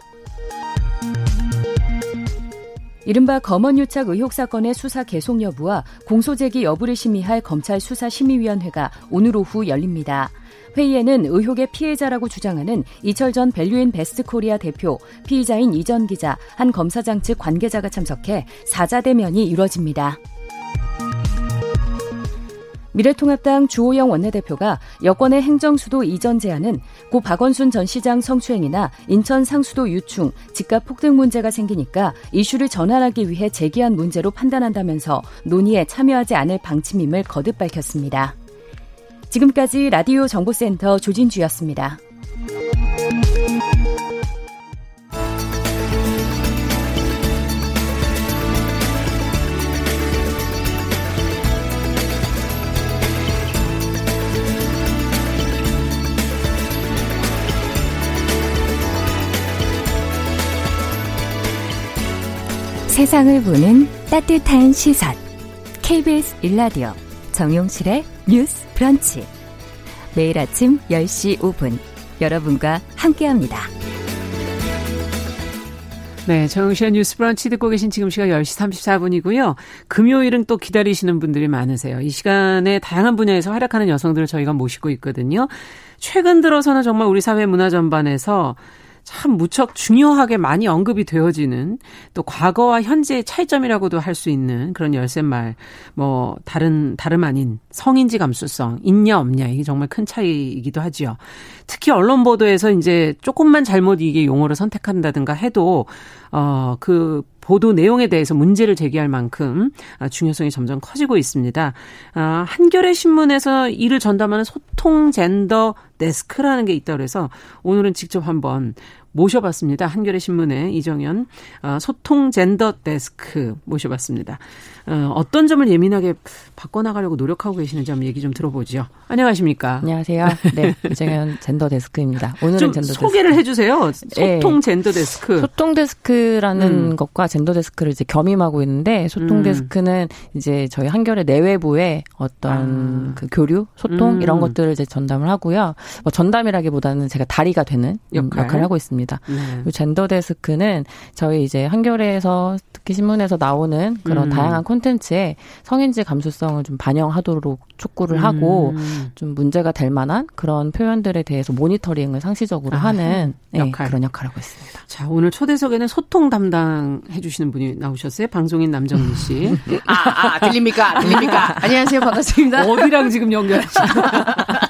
이른바 검언유착 의혹 사건의 수사 계속 여부와 공소제기 여부를 심의할 검찰 수사심의위원회가 오늘 오후 열립니다. 회의에는 의혹의 피해자라고 주장하는 이철 전 밸류인베스트코리아 대표, 피의자인 이전 기자, 한 검사장 측 관계자가 참석해 사자 대면이 이뤄집니다. 미래통합당 주호영 원내대표가 여권의 행정수도 이전 제안은 고 박원순 전 시장 성추행이나 인천 상수도 유충, 집값 폭등 문제가 생기니까 이슈를 전환하기 위해 제기한 문제로 판단한다면서 논의에 참여하지 않을 방침임을 거듭 밝혔습니다. 지금까지 라디오 정보센터 조진주였습니다. 세상을 보는 따뜻한 시선. KBS 일라디오 정용실의 뉴스 브런치. 매일 아침 10시 5분 여러분과 함께합니다. 네, 정용실의 뉴스 브런치 듣고 계신 지금 시각 10시 34분이고요. 금요일은 또 기다리시는 분들이 많으세요. 이 시간에 다양한 분야에서 활약하는 여성들을 저희가 모시고 있거든요. 최근 들어서는 정말 우리 사회 문화 전반에서 참 무척 중요하게 많이 언급이 되어지는 또 과거와 현재의 차이점이라고도 할 수 있는 그런 열쇠말 뭐 다른 다름 아닌 성인지 감수성 있냐 없냐 이게 정말 큰 차이이기도 하지요. 특히 언론 보도에서 이제 조금만 잘못 이게 용어를 선택한다든가 해도 어 그 보도 내용에 대해서 문제를 제기할 만큼 중요성이 점점 커지고 있습니다. 아, 한겨레 신문에서 이를 전담하는 소통 젠더 데스크라는 게 있다 그래서 오늘은 직접 한번 모셔봤습니다. 한겨레 신문의 이정현 어, 소통 젠더 데스크 모셔봤습니다. 어, 어떤 점을 예민하게 바꿔나가려고 노력하고 계시는지 한번 얘기 좀 들어보죠. 안녕하십니까? 안녕하세요. 네, 이정현 젠더 데스크입니다. 오늘은 좀 젠더 소개를 데스크. 해주세요. 소통 네. 젠더 데스크. 소통 데스크라는 음. 것과 젠더 데스크를 이제 겸임하고 있는데 소통 음. 데스크는 이제 저희 한겨레 내외부의 어떤 아. 그 교류, 소통 음. 이런 것들을 이제 전담을 하고요. 뭐 전담이라기보다는 제가 다리가 되는 역할. 역할을 하고 있습니다. 네. 젠더 데스크는 저희 이제 한겨레에서 특히 신문에서 나오는 그런 음. 다양한 콘텐츠에 성인지 감수성을 좀 반영하도록 촉구를 하고 음. 좀 문제가 될 만한 그런 표현들에 대해서 모니터링을 상시적으로 아, 하는 네, 역할. 그런 역할을 하고 있습니다. 자, 오늘 초대석에는 소통 담당 해 주시는 분이 나오셨어요. 방송인 남정민 씨. 아, 아, 들립니까? 들립니까? 안녕하세요. 반갑습니다. 어디랑 지금 연결하시나요? 소통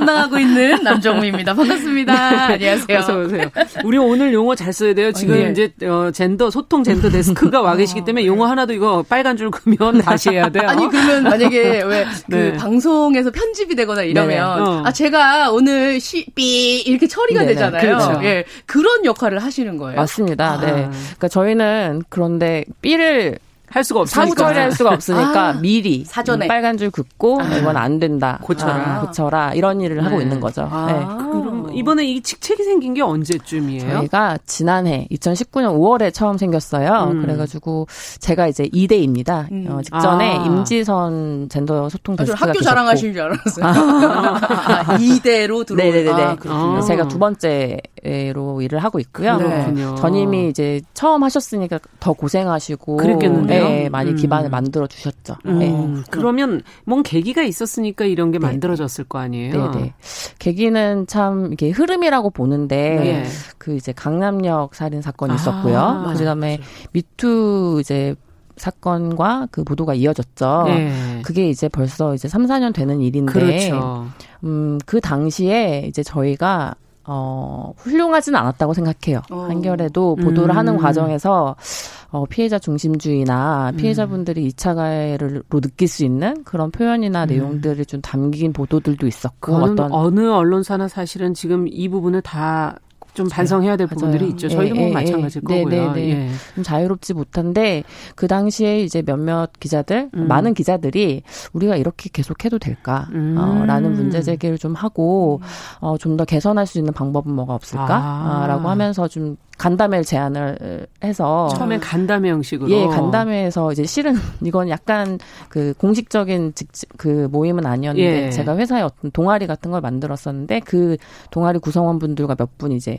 담당하고 있는 남정미입니다. 반갑습니다. 안녕하세요. 어서 오세요. 우리 오늘 용어 잘 써야 돼요. 지금 네. 이제 어, 젠더 소통 젠더 데스크가 와 계시기 때문에 용어 하나도 이거 빨간 줄 그면 다시 해야 돼요. 아니 그러면 만약에 왜그 네. 방송에서 편집이 되거나 이러면 어. 아 제가 오늘 시삐 이렇게 처리가 네네. 되잖아요. 그렇죠. 예. 그런 역할을 하시는 거예요. 맞습니다. 아. 네. 그러니까 저희는 그런데 삐를 할 수가 없으니까. 처리할 수가 없으니까 아, 미리 사전에 빨간 줄 긋고 아, 이건 안 된다. 고쳐라. 아, 고쳐라. 이런 일을 네. 하고 있는 거죠. 아, 네. 그럼 이번에 이 직책이 생긴 게 언제쯤이에요? 저희가 지난해 2019년 5월에 처음 생겼어요. 음. 그래가지고 제가 이제 2대입니다. 음. 어, 직전에 아. 임지선 젠더 소통 데스크가 학교 자랑하시는 줄 알았어요. 아, 2대로 들어. 네네네. 아, 제가 두 번째로 일을 하고 있고요. 네. 전임이 이제 처음 하셨으니까 더 고생하시고 그랬겠는데요. 네, 많이 음. 기반을 만들어 주셨죠. 음. 네. 그러면 뭔 계기가 있었으니까 이런 게 네. 만들어졌을 거 아니에요. 네, 네. 계기는 참 이게 흐름이라고 보는데 네. 그 이제 강남역 살인 사건이 아, 있었고요. 그다음에 미투 이제 사건과 그 보도가 이어졌죠. 네. 그게 이제 벌써 이제 3, 4년 되는 일인데 그렇죠. 음, 그 당시에 이제 저희가 어, 훌륭하지는 않았다고 생각해요. 어. 한겨레도 보도를 음. 하는 과정에서 어, 피해자 중심주의나 피해자분들이 음. 2차 가해로 느낄 수 있는 그런 표현이나 음. 내용들을 좀 담긴 보도들도 있었고 어떤 어느 언론사나 사실은 지금 이 부분을 다 좀 반성해야 될 맞아요. 부분들이 있죠. 저희도 뭐 예, 뭐 마찬가지일 예, 거고요. 네, 네, 예. 좀 자유롭지 못한데 그 당시에 이제 몇몇 기자들, 음. 많은 기자들이 우리가 이렇게 계속해도 될까라는 음. 어, 문제 제기를 좀 하고 어, 좀 더 개선할 수 있는 방법은 뭐가 없을까라고 아. 하면서 좀 간담회 제안을 해서 처음에 간담회 형식으로 예 간담회에서 이제 실은 이건 약간 그 공식적인 직, 그 모임은 아니었는데 예. 제가 회사에 어떤 동아리 같은 걸 만들었었는데 그 동아리 구성원분들과 몇 분 이제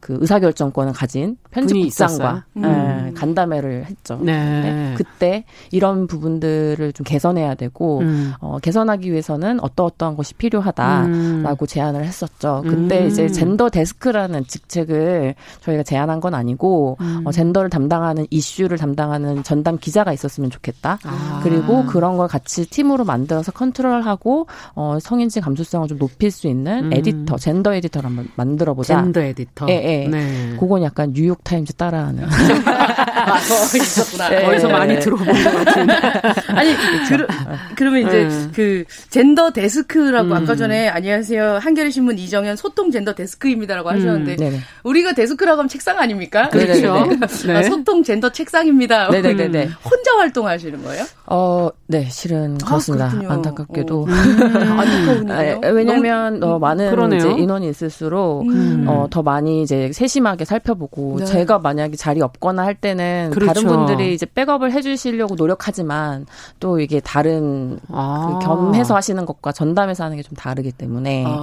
그 의사결정권을 가진 편집국장과 음. 예, 간담회를 했죠. 네. 네. 그때 이런 부분들을 좀 개선해야 되고 음. 어, 개선하기 위해서는 어떠 어떠한 것이 필요하다라고 음. 제안을 했었죠. 그때 음. 이제 젠더 데스크라는 직책을 저희가 제안 제한한 건 아니고 음. 어, 젠더를 담당하는 이슈를 담당하는 전담 기자가 있었으면 좋겠다. 아. 그리고 그런 걸 같이 팀으로 만들어서 컨트롤하고 어, 성인지 감수성을 좀 높일 수 있는 음. 에디터, 젠더 에디터를 한번 만들어 보자. 젠더 에디터. 예, 예. 네. 그건 약간 뉴욕 타임즈 따라하는. 아, 거 있었구나. 네. 거기서 많이 들어본 것 같은데. 아니, 그러, 그러면 이제 네. 그 젠더 데스크라고 음. 아까 전에 안녕하세요. 한겨레 신문 이정현 소통 젠더 데스크입니다라고 하셨는데 음. 우리가 데스크라고 하면 책상 아닙니까? 그렇죠. 네. 아, 소통 젠더 책상입니다. 네네네. 혼자 활동하시는 거예요? 어, 네, 실은 아, 그렇습니다. 아, 안타깝게도. 어. 음. 아, 왜냐하면 어, 많은 이제 인원이 있을수록 음. 어, 더 많이 이제 세심하게 살펴보고 네. 제가 만약에 자리 없거나 할 때는 그렇죠. 다른 분들이 이제 백업을 해주시려고 노력하지만 또 이게 다른 아. 그 겸해서 하시는 것과 전담해서 하는 게 좀 다르기 때문에 아.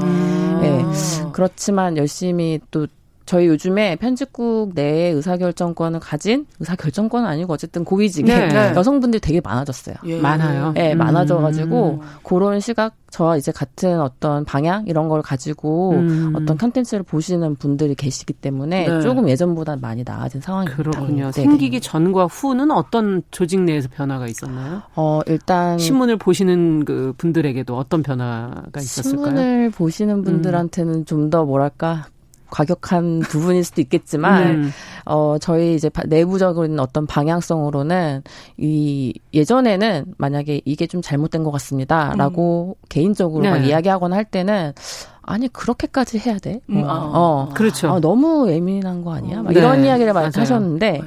네. 그렇지만 열심히 또 저희 요즘에 편집국 내에 의사결정권을 가진 의사결정권은 아니고 어쨌든 고위직의 네. 여성분들이 되게 많아졌어요. 예. 많아요. 네, 음. 많아져가지고 그런 시각 저와 이제 같은 어떤 방향 이런 걸 가지고 음. 어떤 컨텐츠를 보시는 분들이 계시기 때문에 네. 조금 예전보다 많이 나아진 상황입니다. 그렇군요. 네. 생기기 전과 후는 어떤 조직 내에서 변화가 있었나요? 어 일단 신문을 보시는 그 분들에게도 어떤 변화가 있었을까요? 신문을 보시는 분들한테는 음. 좀더 뭐랄까 과격한 부분일 수도 있겠지만 음. 어 저희 이제 내부적인 어떤 방향성으로는 이 예전에는 만약에 이게 좀 잘못된 것 같습니다라고 음. 개인적으로 네. 막 이야기하거나 할 때는 아니 그렇게까지 해야 돼? 음. 어, 어. 그렇죠. 아, 너무 예민한 거 아니야? 막 네. 이런 이야기를 많이 맞아요. 하셨는데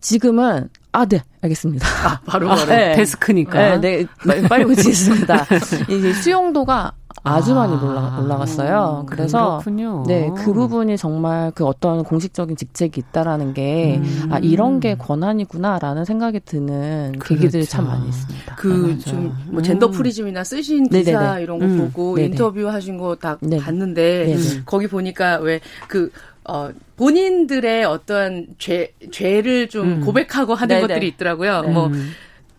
지금은 아, 네, 알겠습니다. 아, 바로 바로 네. 데스크니까. 네, 네 빨리 고치겠습니다. 이게 수용도가 아주 많이 올라, 올라갔어요. 음, 그래서 그렇군요. 네, 그 부분이 정말 그 어떤 공식적인 직책이 있다라는 게 음. 아, 이런 게 권한이구나라는 생각이 드는 그렇죠. 계기들이 참 많이 있습니다. 그 좀뭐 음. 젠더 프리즘이나 쓰신 기사 네네네. 이런 거 음. 보고 네네. 인터뷰 하신 거 다 봤는데 네네. 거기 보니까 왜그 어, 본인들의 어떤 죄, 죄를 좀 음. 고백하고 하는 네네. 것들이 있더라고요. 네. 뭐,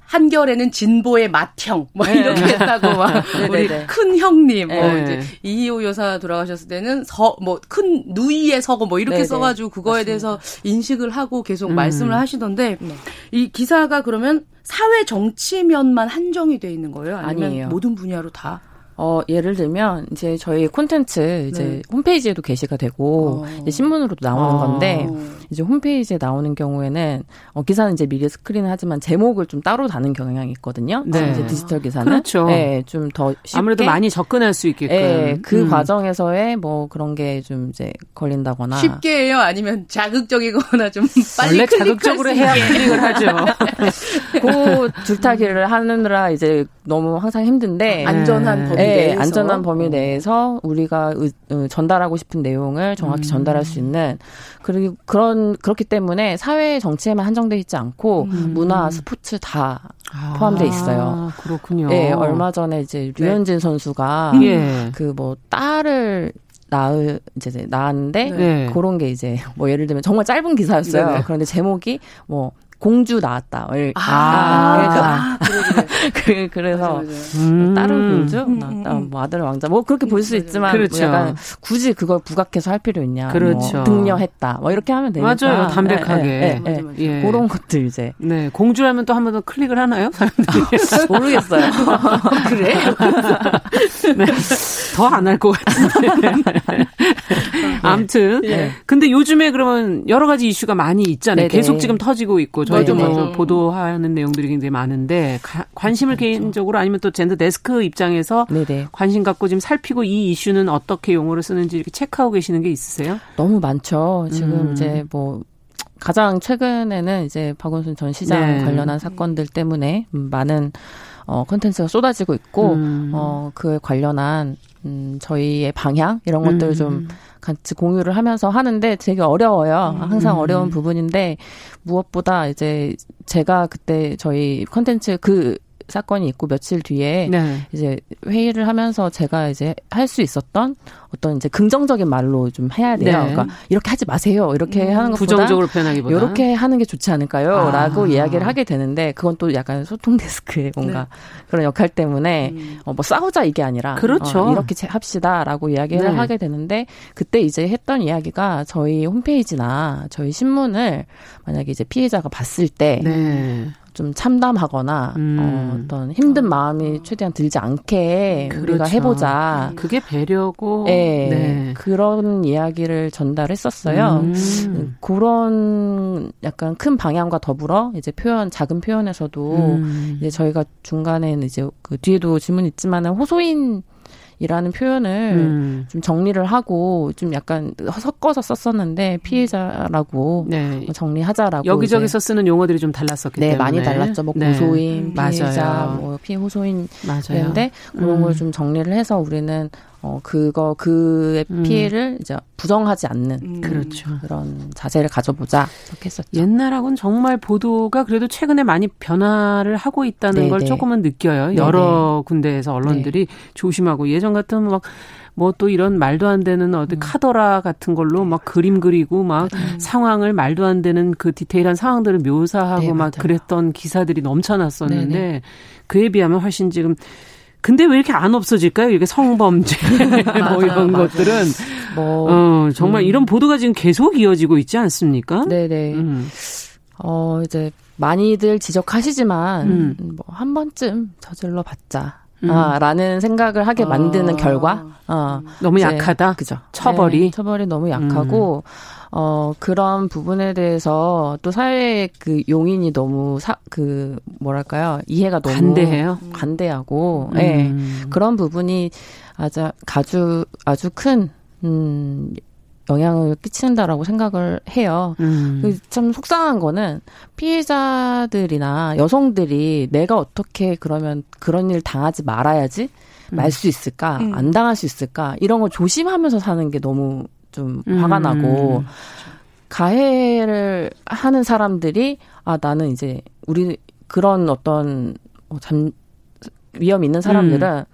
한결에는 진보의 맏형 뭐 네. 이렇게 했다고 막 우리 큰 형님 뭐 네. 이제 이희호 여사 돌아가셨을 때는 서 뭐 큰 누이의 서고 뭐 이렇게 네네. 써가지고 그거에 맞습니다. 대해서 인식을 하고 계속 음. 말씀을 하시던데 네. 이 기사가 그러면 사회 정치면만 한정이 돼 있는 거예요? 아니면 아니에요. 모든 분야로 다? 어, 예를 들면 이제 저희 콘텐츠 이제 네. 홈페이지에도 게시가 되고 어. 이제 신문으로도 나오는 아. 건데 이제 홈페이지에 나오는 경우에는 어, 기사는 이제 미리 스크린을 하지만 제목을 좀 따로 다는 경향이 있거든요. 네. 이제 디지털 기사는 그렇죠. 네, 좀 더 아무래도 많이 접근할 수 있게끔 네, 그 음. 과정에서의 뭐 그런 게 좀 이제 걸린다거나 쉽게요 아니면 자극적이거나 좀 빨리 원래 자극적으로 해야 클릭을 하죠. 그 줄타기를 하느라 이제 너무 항상 힘든데 안전한 범위 네, 내에서 안전한 범위 내에서 우리가 전달하고 싶은 내용을 정확히 음. 전달할 수 있는 그리고 그런 그렇기 때문에 사회 정치에만 한정돼 있지 않고 음. 문화, 스포츠 다 아, 포함돼 있어요. 그렇군요. 네, 얼마 전에 이제 네. 류현진 네. 선수가 예. 그뭐 딸을 낳을 이제 낳았는데 네. 그런 게 이제 뭐 예를 들면 정말 짧은 기사였어요. 네네. 그런데 제목이 뭐 공주 나왔다. 아, 아, 그러니까 그, 그래서 맞아, 맞아. 음. 다른 공주 나왔다. 음, 음, 음. 뭐 아들 왕자 뭐 그렇게 볼 수 있지만 그렇죠. 뭐 약간 굳이 그걸 부각해서 할 필요 있냐? 뭐 그렇죠. 뭐 등려했다. 뭐 이렇게 하면 되니까 맞아요. 담백하게 네, 네, 네, 예. 그런 것들 이제 네 공주라면 또 한 번 더 클릭을 하나요? 사람들이 모르겠어요. 그래? 네. 더 안 할 것 같은데. 아무튼 네. 근데 요즘에 그러면 여러 가지 이슈가 많이 있잖아요. 네네. 계속 지금 터지고 있고 저희도 뭐 맞아. 보도하는 내용들이 굉장히 많은데 가, 관심을 그렇죠. 개인적으로 아니면 또 젠더 데스크 입장에서 네네. 관심 갖고 지금 살피고 이 이슈는 어떻게 용어를 쓰는지 이렇게 체크하고 계시는 게 있으세요? 너무 많죠. 지금 음. 이제 뭐 가장 최근에는 이제 박원순 전 시장 네. 관련한 사건들 때문에 많은 어 콘텐츠가 쏟아지고 있고 음. 어 그에 관련한 음 저희의 방향 이런 것들을 음. 좀 같이 공유를 하면서 하는데 되게 어려워요. 항상 음. 어려운 부분인데 무엇보다 이제 제가 그때 저희 컨텐츠 그 사건이 있고 며칠 뒤에 네. 이제 회의를 하면서 제가 이제 할 수 있었던 어떤 이제 긍정적인 말로 좀 해야 돼요. 네. 그러니까 이렇게 하지 마세요. 이렇게 음, 하는 것보다 부정적으로 표현하기보다 이렇게 하는 게 좋지 않을까요?라고 아. 이야기를 하게 되는데 그건 또 약간 소통 데스크의 뭔가 네. 그런 역할 때문에 음. 어, 뭐 싸우자 이게 아니라 그렇죠. 어, 이렇게 합시다라고 이야기를 네. 하게 되는데 그때 이제 했던 이야기가 저희 홈페이지나 저희 신문을 만약에 이제 피해자가 봤을 때 네. 좀 참담하거나 음. 어, 어떤 힘든 마음이 최대한 들지 않게 그렇죠. 우리가 해보자. 그게 배려고. 네, 네. 그런 이야기를 전달했었어요. 음. 그런 약간 큰 방향과 더불어 이제 표현 작은 표현에서도 음. 이제 저희가 중간에는 이제 그 뒤에도 질문 있지만은 호소인 이라는 표현을 음. 좀 정리를 하고 좀 약간 섞어서 썼었는데 피해자라고 네. 뭐 정리하자라고 여기저기서 쓰는 용어들이 좀 달랐었기 네, 때문에 많이 달랐죠. 뭐 네. 고소인, 네. 피해자, 맞아요. 뭐 피해 호소인 맞아요. 그런 음. 걸좀 정리를 해서 우리는 어 그거 그의 음. 피해를 이제 부정하지 않는 음. 그렇죠. 그런 자세를 가져보자 이렇게 했었죠. 옛날하고는 정말 보도가 그래도 최근에 많이 변화를 하고 있다는 네네. 걸 네. 조금은 느껴요. 네네. 여러 군데에서 언론들이 네. 조심하고 예전 같으면 막 뭐 또 이런 말도 안 되는 어디 음. 카더라 같은 걸로 막 그림 그리고 막 음. 상황을 말도 안 되는 그 디테일한 상황들을 묘사하고 네, 막 그랬던 기사들이 넘쳐났었는데 네네. 그에 비하면 훨씬 지금 근데 왜 이렇게 안 없어질까요? 이게 성범죄 뭐 이런 맞아. 것들은 뭐 어, 정말 음. 이런 보도가 지금 계속 이어지고 있지 않습니까? 네네. 음. 어 이제 많이들 지적하시지만 음. 뭐한 번쯤 저질러 봤자. 음. 아, 라는 생각을 하게 만드는 아. 결과. 어, 너무 약하다. 그죠. 처벌이. 네, 처벌이 너무 약하고, 음. 어, 그런 부분에 대해서 또 사회의 그 용인이 너무 사, 그, 뭐랄까요. 이해가 너무. 간대해요? 간대하고, 예. 네, 그런 부분이 아주, 아주, 아주 큰, 음, 영향을 끼친다라고 생각을 해요. 음. 그참 속상한 거는 피해자들이나 여성들이 내가 어떻게 그러면 그런 일 당하지 말아야지 음. 말수 있을까 음. 안 당할 수 있을까 이런 걸 조심하면서 사는 게 너무 좀 화가 음. 나고 가해를 하는 사람들이 아 나는 이제 우리 그런 어떤 뭐잠 위험 있는 사람들은 음.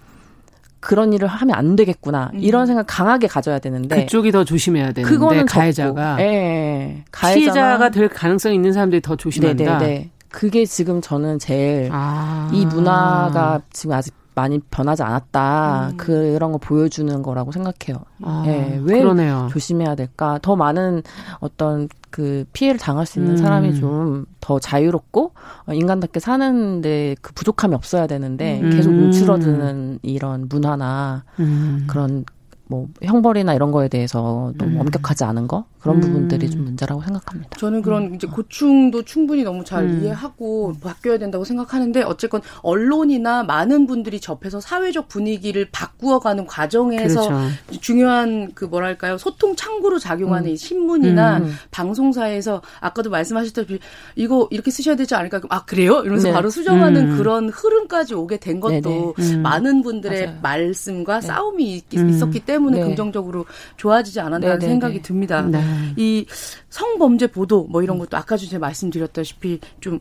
그런 일을 하면 안 되겠구나 음. 이런 생각 강하게 가져야 되는데 그쪽이 더 조심해야 되는데 그거는 가해자가 예, 예. 피해자가 될 가능성이 있는 사람들이 더 조심한다. 네네네. 그게 지금 저는 제일 아. 이 문화가 지금 아직 많이 변하지 않았다. 음. 그런 걸 보여주는 거라고 생각해요. 아, 예, 왜 그러네요. 조심해야 될까? 더 많은 어떤 그 피해를 당할 수 있는 음. 사람이 좀 더 자유롭고 어, 인간답게 사는데 그 부족함이 없어야 되는데 음. 계속 움츠러드는 이런 문화나 음. 그런 뭐 형벌이나 이런 거에 대해서 너무 음. 엄격하지 않은 거 그런 음. 부분들이 좀 문제라고 생각합니다. 저는 그런 음. 이제 고충도 충분히 너무 잘 음. 이해하고 바뀌어야 된다고 생각하는데 어쨌건 언론이나 많은 분들이 접해서 사회적 분위기를 바꾸어가는 과정에서 그렇죠. 중요한 그 뭐랄까요 소통 창구로 작용하는 이 음. 신문이나 음. 방송사에서 아까도 말씀하셨다시피 이거 이렇게 쓰셔야 되지 않을까 아 그래요 이러면서 네. 바로 수정하는 그런 흐름까지 오게 된 것도 많은 분들의 맞아요. 말씀과 네. 싸움이 있, 었기 때문에. 때문에 네. 긍정적으로 좋아지지 않았다는 네, 네 생각이 네. 듭니다. 네. 이 성범죄 보도 뭐 이런 것도 아까 전에 말씀드렸다시피 좀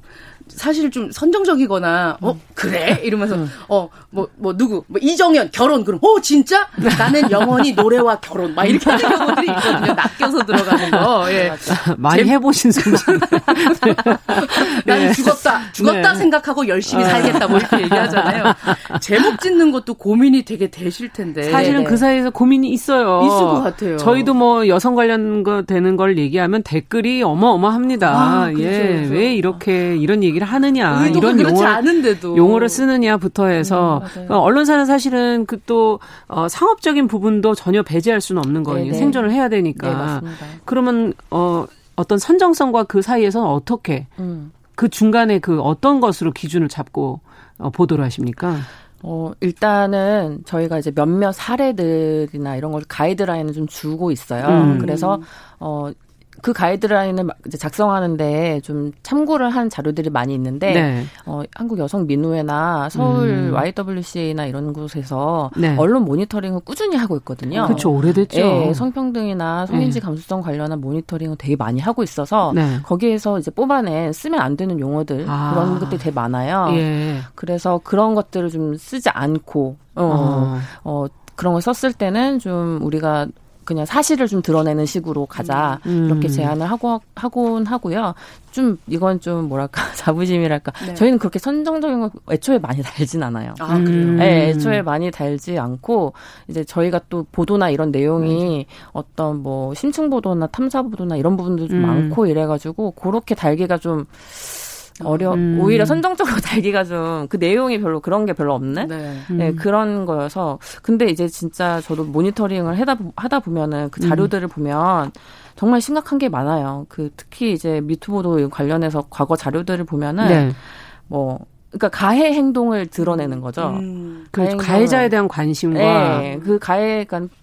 사실 좀 선정적이거나 어 그래? 이러면서 어 뭐뭐 뭐 누구? 뭐 이정현 결혼 그럼 어 진짜? 나는 영원히 노래와 결혼. 막 이렇게 하는 경우들이 있거든요. 낚여서 들어가는 거. 예. 많이 제... 해보신 소리잖아요 나는 네. 죽었다. 죽었다 네. 생각하고 열심히 아. 살겠다. 뭐 이렇게 얘기하잖아요. 제목 짓는 것도 고민이 되게 되실 텐데. 사실은 네네. 그 사이에서 고민이 있어요. 있을 것 같아요. 저희도 뭐 여성 관련 거 되는 걸 얘기하면 댓글이 어마어마합니다. 아, 예. 왜 이렇게 이런 얘기 얘기를 하느냐 이런 용어. 용어를 쓰느냐부터 해서 음, 어, 언론사는 사실은 그 또 어, 상업적인 부분도 전혀 배제할 수는 없는 거예요. 네네. 생존을 해야 되니까. 네, 그러면 어 어떤 선정성과 그 사이에서는 어떻게 음. 그 중간에 그 어떤 것으로 기준을 잡고 어, 보도를 하십니까? 어, 일단은 저희가 이제 몇몇 사례들이나 이런 걸 가이드라인을 좀 주고 있어요. 음. 그래서, 어, 그 가이드라인을 이제 작성하는데 좀 참고를 한 자료들이 많이 있는데 네. 어, 한국 여성 민우회나 서울 음. YWCA나 이런 곳에서 네. 언론 모니터링을 꾸준히 하고 있거든요. 그렇죠, 오래됐죠. 예, 성평등이나 성인지 네. 감수성 관련한 모니터링을 되게 많이 하고 있어서 네. 거기에서 이제 뽑아낸 쓰면 안 되는 용어들 아. 그런 것들이 되게 많아요. 예. 그래서 그런 것들을 좀 쓰지 않고 어, 어. 어 그런 걸 썼을 때는 좀 우리가 그냥 사실을 좀 드러내는 식으로 가자 음. 이렇게 제안을 하고 하곤 하고요. 좀 이건 좀 뭐랄까 자부심이랄까. 네. 저희는 그렇게 선정적인 거 애초에 많이 달진 않아요. 아 그래요? 네, 애초에 많이 달지 않고 이제 저희가 또 보도나 이런 내용이 네. 어떤 뭐 심층 보도나 탐사 보도나 이런 부분도 좀 음. 많고 이래가지고 그렇게 달기가 좀 어려 음. 오히려 선정적으로 달기가 좀 그 내용이 별로 그런 게 별로 없는 네. 네 음. 그런 거여서 근데 이제 진짜 저도 모니터링을 하다 하다 보면은 그 자료들을 음. 보면 정말 심각한 게 많아요. 그 특히 이제 미투보도 관련해서 과거 자료들을 보면은 네. 뭐 그러니까 가해 행동을 드러내는 거죠. 음. 그 가해자에 대한 관심과 네, 그 가해 그러니까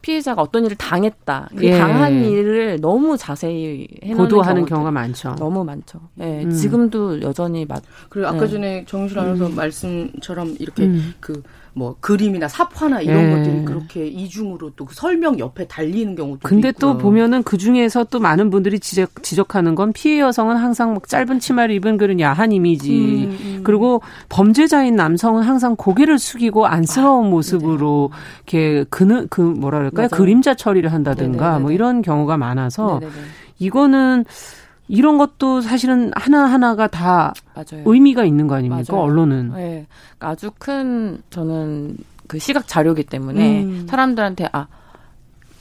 피해자가 어떤 일을 당했다. 그 예. 당한 일을 너무 자세히 보도하는 경우가 많죠. 너무 많죠. 예. 음. 지금도 여전히 맞. 그리고 아까 네. 전에 정유실 아나운서 음. 말씀처럼 이렇게 음. 그 뭐 그림이나 삽화나 이런 예. 것들이 그렇게 이중으로 또 그 설명 옆에 달리는 경우도 근데 있고요. 또 보면은 그 중에서 또 많은 분들이 지적, 지적하는 건 피해 여성은 항상 막 짧은 치마를 입은 그런 야한 이미지 음, 음. 그리고 범죄자인 남성은 항상 고개를 숙이고 안쓰러운 아, 모습으로 네네. 이렇게 그는 그 뭐라 그럴까요 맞아요. 그림자 처리를 한다든가 네네네네. 뭐 이런 경우가 많아서 네네네. 이거는 이런 것도 사실은 하나하나가 다 맞아요. 의미가 있는 거 아닙니까? 맞아요. 언론은. 네. 아주 큰 저는 그 시각 자료기 때문에 음. 사람들한테 아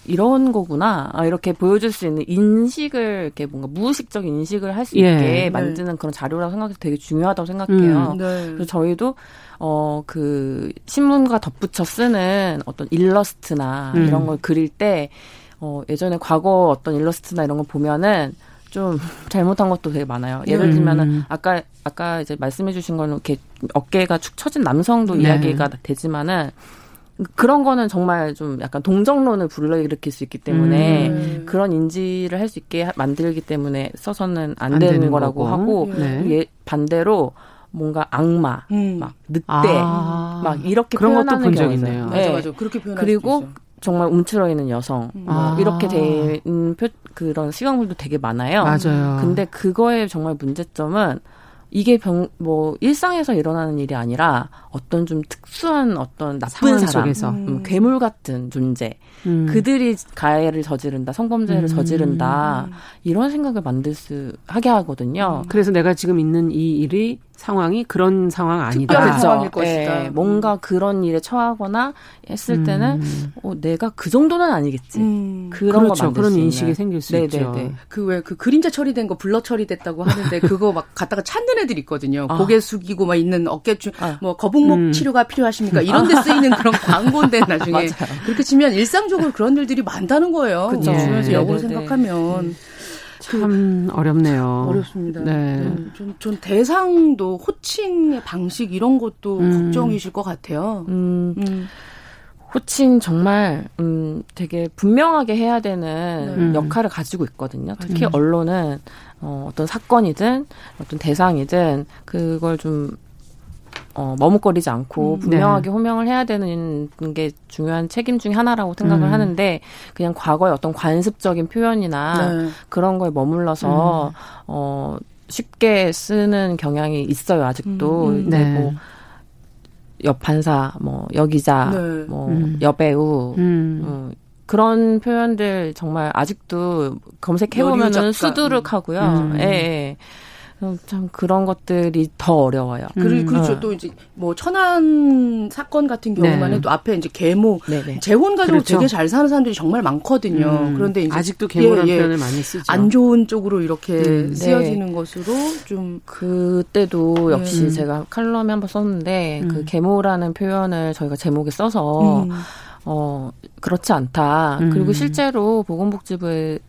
이런 거구나. 아, 이렇게 보여줄 수 있는 인식을 이렇게 뭔가 무의식적인 인식을 할 수 있게 예. 만드는 네. 그런 자료라고 생각해서 되게 중요하다고 생각해요. 음. 네. 그래서 저희도 어 그 신문과 덧붙여 쓰는 어떤 일러스트나 음. 이런 걸 그릴 때 어, 예전에 과거 어떤 일러스트나 이런 거 보면은 좀 잘못한 것도 되게 많아요. 예를 음. 들면은 아까 아까 이제 말씀해 주신 거는 이렇게 어깨가 축 처진 남성도 네. 이야기가 되지만은 그런 거는 정말 좀 약간 동정론을 불러일으킬 수 있기 때문에 음. 그런 인지를 할 수 있게 만들기 때문에 써서는 안, 안 되는, 되는, 거라고 거고. 하고 네. 예, 반대로 뭔가 악마, 음. 막 늑대, 아. 막 이렇게 그런 것도 본적 있네요. 맞아, 네. 맞아. 그렇게 표현할 그리고 정말 움츠러 있는 여성 음. 뭐 아. 이렇게 된 표, 그런 시각물도 되게 많아요. 맞아요. 근데 그거의 정말 문제점은 이게 병, 뭐, 일상에서 일어나는 일이 아니라 어떤 좀 특수한 어떤 나쁜 사람, 속에서. 음, 괴물 같은 존재. 음. 그들이 가해를 저지른다, 성범죄를 음. 저지른다, 이런 생각을 만들 수, 하게 하거든요. 그래서 내가 지금 있는 이 일이 상황이 그런 상황 아니다. 특별한 상황일 것이다. 네, 뭔가 그런 일에 처하거나 했을 때는 음. 어, 내가 그 정도는 아니겠지. 음. 그런 그렇죠. 그런 인식이 생길 수 네네네. 있죠. 그 왜그 그 그림자 처리된 거 블러 처리됐다고 하는데 그거 막 갖다가 찾는 애들 있거든요. 아. 고개 숙이고 막 있는 어깨 아. 뭐 거북목 음. 치료가 필요하십니까? 이런 데 쓰이는 그런 광고인데 나중에 그렇게 치면 일상 적으로 그런 일들이 많다는 거예요. 그렇죠. 주변에서 역으로 생각하면. 음. 참 어렵네요. 어렵습니다. 네. 네. 좀, 좀 대상도 호칭의 방식 이런 것도 음. 걱정이실 것 같아요. 음. 음. 호칭 정말 음 되게 분명하게 해야 되는 네. 역할을 가지고 있거든요. 특히 음. 언론은 어 어떤 사건이든 어떤 대상이든 그걸 좀 어, 머뭇거리지 않고 음. 분명하게 네. 호명을 해야 되는 게 중요한 책임 중의 하나라고 생각을 음. 하는데 그냥 과거의 어떤 관습적인 표현이나 네. 그런 거에 머물러서 음. 어, 쉽게 쓰는 경향이 있어요 아직도. 음. 네. 뭐 여판사, 뭐 여기자, 네. 뭐 음. 여배우. 어, 그런 표현들 정말 아직도 검색해 보면은 수두룩하고요. 예. 예. 참 그런 것들이 더 어려워요. 음. 그리고 그렇죠. 어. 또 이제 뭐 천안 사건 같은 경우만 네. 해도 앞에 이제 계모, 네네. 재혼 가지고 그렇죠. 되게 잘 사는 사람들이 정말 많거든요. 음. 그런데 이제 아직도 계모라는 예, 예. 표현을 많이 쓰죠. 안 좋은 쪽으로 이렇게 음. 네. 쓰여지는 네. 것으로 좀 그때도 역시 음. 제가 칼럼에 한번 썼는데 그 음. 계모라는 표현을 저희가 제목에 써서 음. 어, 그렇지 않다. 음. 그리고 실제로 보건복지부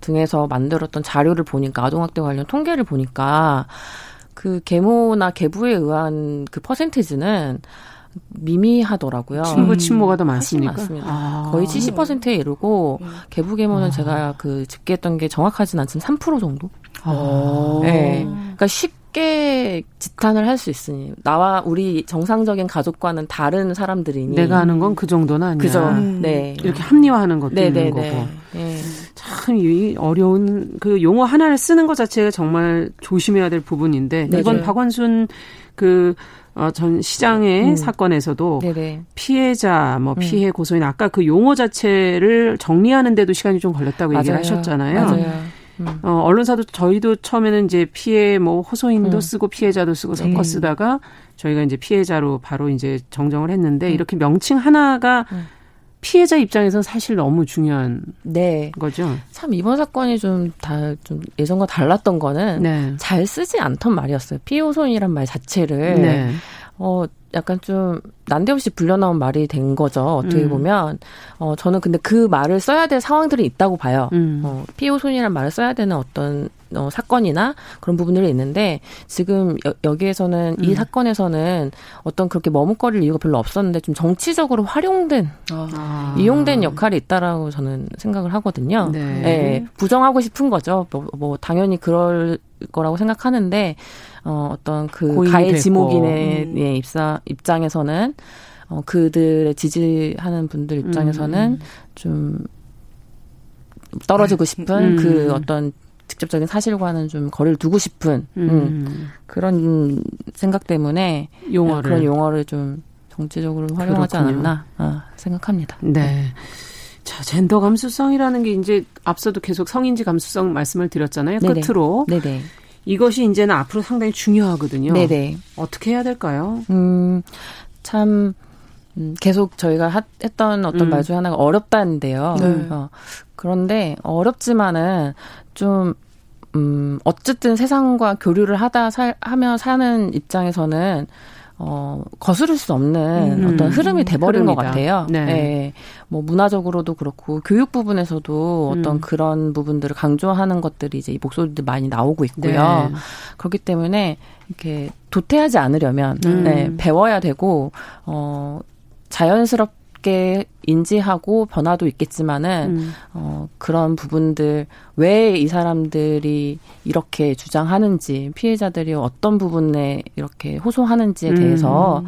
등에서 만들었던 자료를 보니까 아동학대 관련 통계를 보니까 그 계모나 계부에 의한 그 퍼센테이지는 미미하더라고요. 친부 음. 친모가 더 많습니까? 많습니다. 아. 거의 70%에 이르고 음. 계부 계모는 아. 제가 그 집계했던 게 정확하진 않지만 3% 정도. 아. 네. 그러니까 쉽 쉽게 지탄을 할 수 있으니 나와 우리 정상적인 가족과는 다른 사람들이니 내가 하는 건 그 정도는 아니야. 그죠. 음. 네. 이렇게 합리화하는 것도 네네네. 있는 네, 거고. 네. 참이 어려운 그 용어 하나를 쓰는 것 자체가 정말 조심해야 될 부분인데 네 이번 박원순 그 어, 전 시장의 음. 사건에서도 네네. 피해자, 뭐 음. 피해 고소인 아까 그 용어 자체를 정리하는데도 시간이 좀 걸렸다고 맞아요. 얘기를 하셨잖아요. 맞아요. 음. 어, 언론사도 저희도 처음에는 이제 피해 뭐 호소인도 음. 쓰고 피해자도 쓰고 네. 섞어 쓰다가 저희가 이제 피해자로 바로 이제 정정을 했는데 음. 이렇게 명칭 하나가 음. 피해자 입장에서는 사실 너무 중요한 네. 거죠. 참 이번 사건이 좀 다좀 예전과 달랐던 거는 네. 잘 쓰지 않던 말이었어요. 피해 호소인이란 말 자체를 네. 어 약간 좀 난데없이 불려나온 말이 된 거죠. 어떻게 음. 보면 어 저는 근데 그 말을 써야 될 상황들이 있다고 봐요. 음. 어 피호손이라는 말을 써야 되는 어떤 어, 사건이나 그런 부분들이 있는데 지금 여, 기에서는 음. 이 사건에서는 어떤 그렇게 머뭇거릴 이유가 별로 없었는데 좀 정치적으로 활용된 아. 이용된 역할이 있다라고 저는 생각을 하거든요. 네. 네. 부정하고 싶은 거죠. 뭐, 뭐 당연히 그럴 거라고 생각하는데 어, 어떤 그 가해 지목인의 음. 예, 입사 입장에서는 어, 그들의 지지하는 분들 입장에서는 음. 좀 떨어지고 싶은 음. 그 어떤 직접적인 사실과는 좀 거리를 두고 싶은 음. 음, 그런 생각 때문에 용어를 그런 용어를 좀 정치적으로 활용하지 그렇군요. 않았나 아, 생각합니다. 네. 자, 젠더 감수성이라는 게 이제 앞서도 계속 성인지 감수성 말씀을 드렸잖아요. 네네. 끝으로. 네네. 이것이 이제는 앞으로 상당히 중요하거든요. 네네. 어떻게 해야 될까요? 음, 참, 음, 계속 저희가 하, 했던 어떤 음. 말 중에 하나가 어렵다는데요. 네. 어, 그런데 어렵지만은 좀 음, 어쨌든 세상과 교류를 하다 살, 하며 사는 입장에서는 어, 거스를 수 없는 음, 어떤 흐름이 돼버린 흐름이다. 것 같아요. 네. 네. 뭐 문화적으로도 그렇고 교육 부분에서도 음. 어떤 그런 부분들을 강조하는 것들이 이제 목소리들 많이 나오고 있고요. 네. 그렇기 때문에 이렇게 도태하지 않으려면 음. 네, 배워야 되고 어 자연스럽게 인지하고 변화도 있겠지만은 음. 어 그런 부분들 왜 이 사람들이 이렇게 주장하는지 피해자들이 어떤 부분에 이렇게 호소하는지에 대해서 음.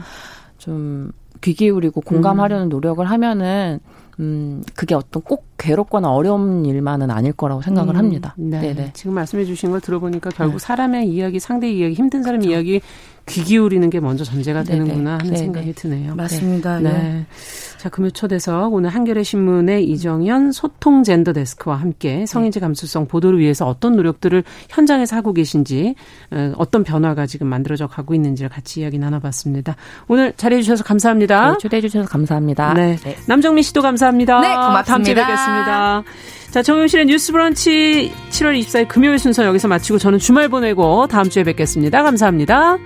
좀귀 기울이고 공감하려는 음. 노력을 하면은 음, 그게 어떤 꼭 괴롭거나 어려운 일만은 아닐 거라고 생각을 음, 합니다. 네. 네네. 지금 말씀해 주신 걸 들어보니까 결국 네. 사람의 이야기, 상대 이야기, 힘든 사람 그렇죠. 이야기 귀 기울이는 게 먼저 전제가 되는구나 하는 네네. 생각이 드네요. 맞습니다. 네. 네. 자, 금요 초대석 오늘 한겨레 신문의 이정현 소통 젠더 데스크와 함께 성인지 감수성 보도를 위해서 어떤 노력들을 현장에서 하고 계신지 어, 어떤 변화가 지금 만들어져 가고 있는지를 같이 이야기 나눠봤습니다. 오늘 자리해 주셔서 감사합니다. 네, 초대해 주셔서 감사합니다. 네. 네. 남정민 씨도 감사합니다. 네, 고맙습니다. 다음 주에 뵙겠습니다. 자, 정용실의 뉴스 브런치 7월 24일 금요일 순서 여기서 마치고 저는 주말 보내고 다음 주에 뵙겠습니다. 감사합니다.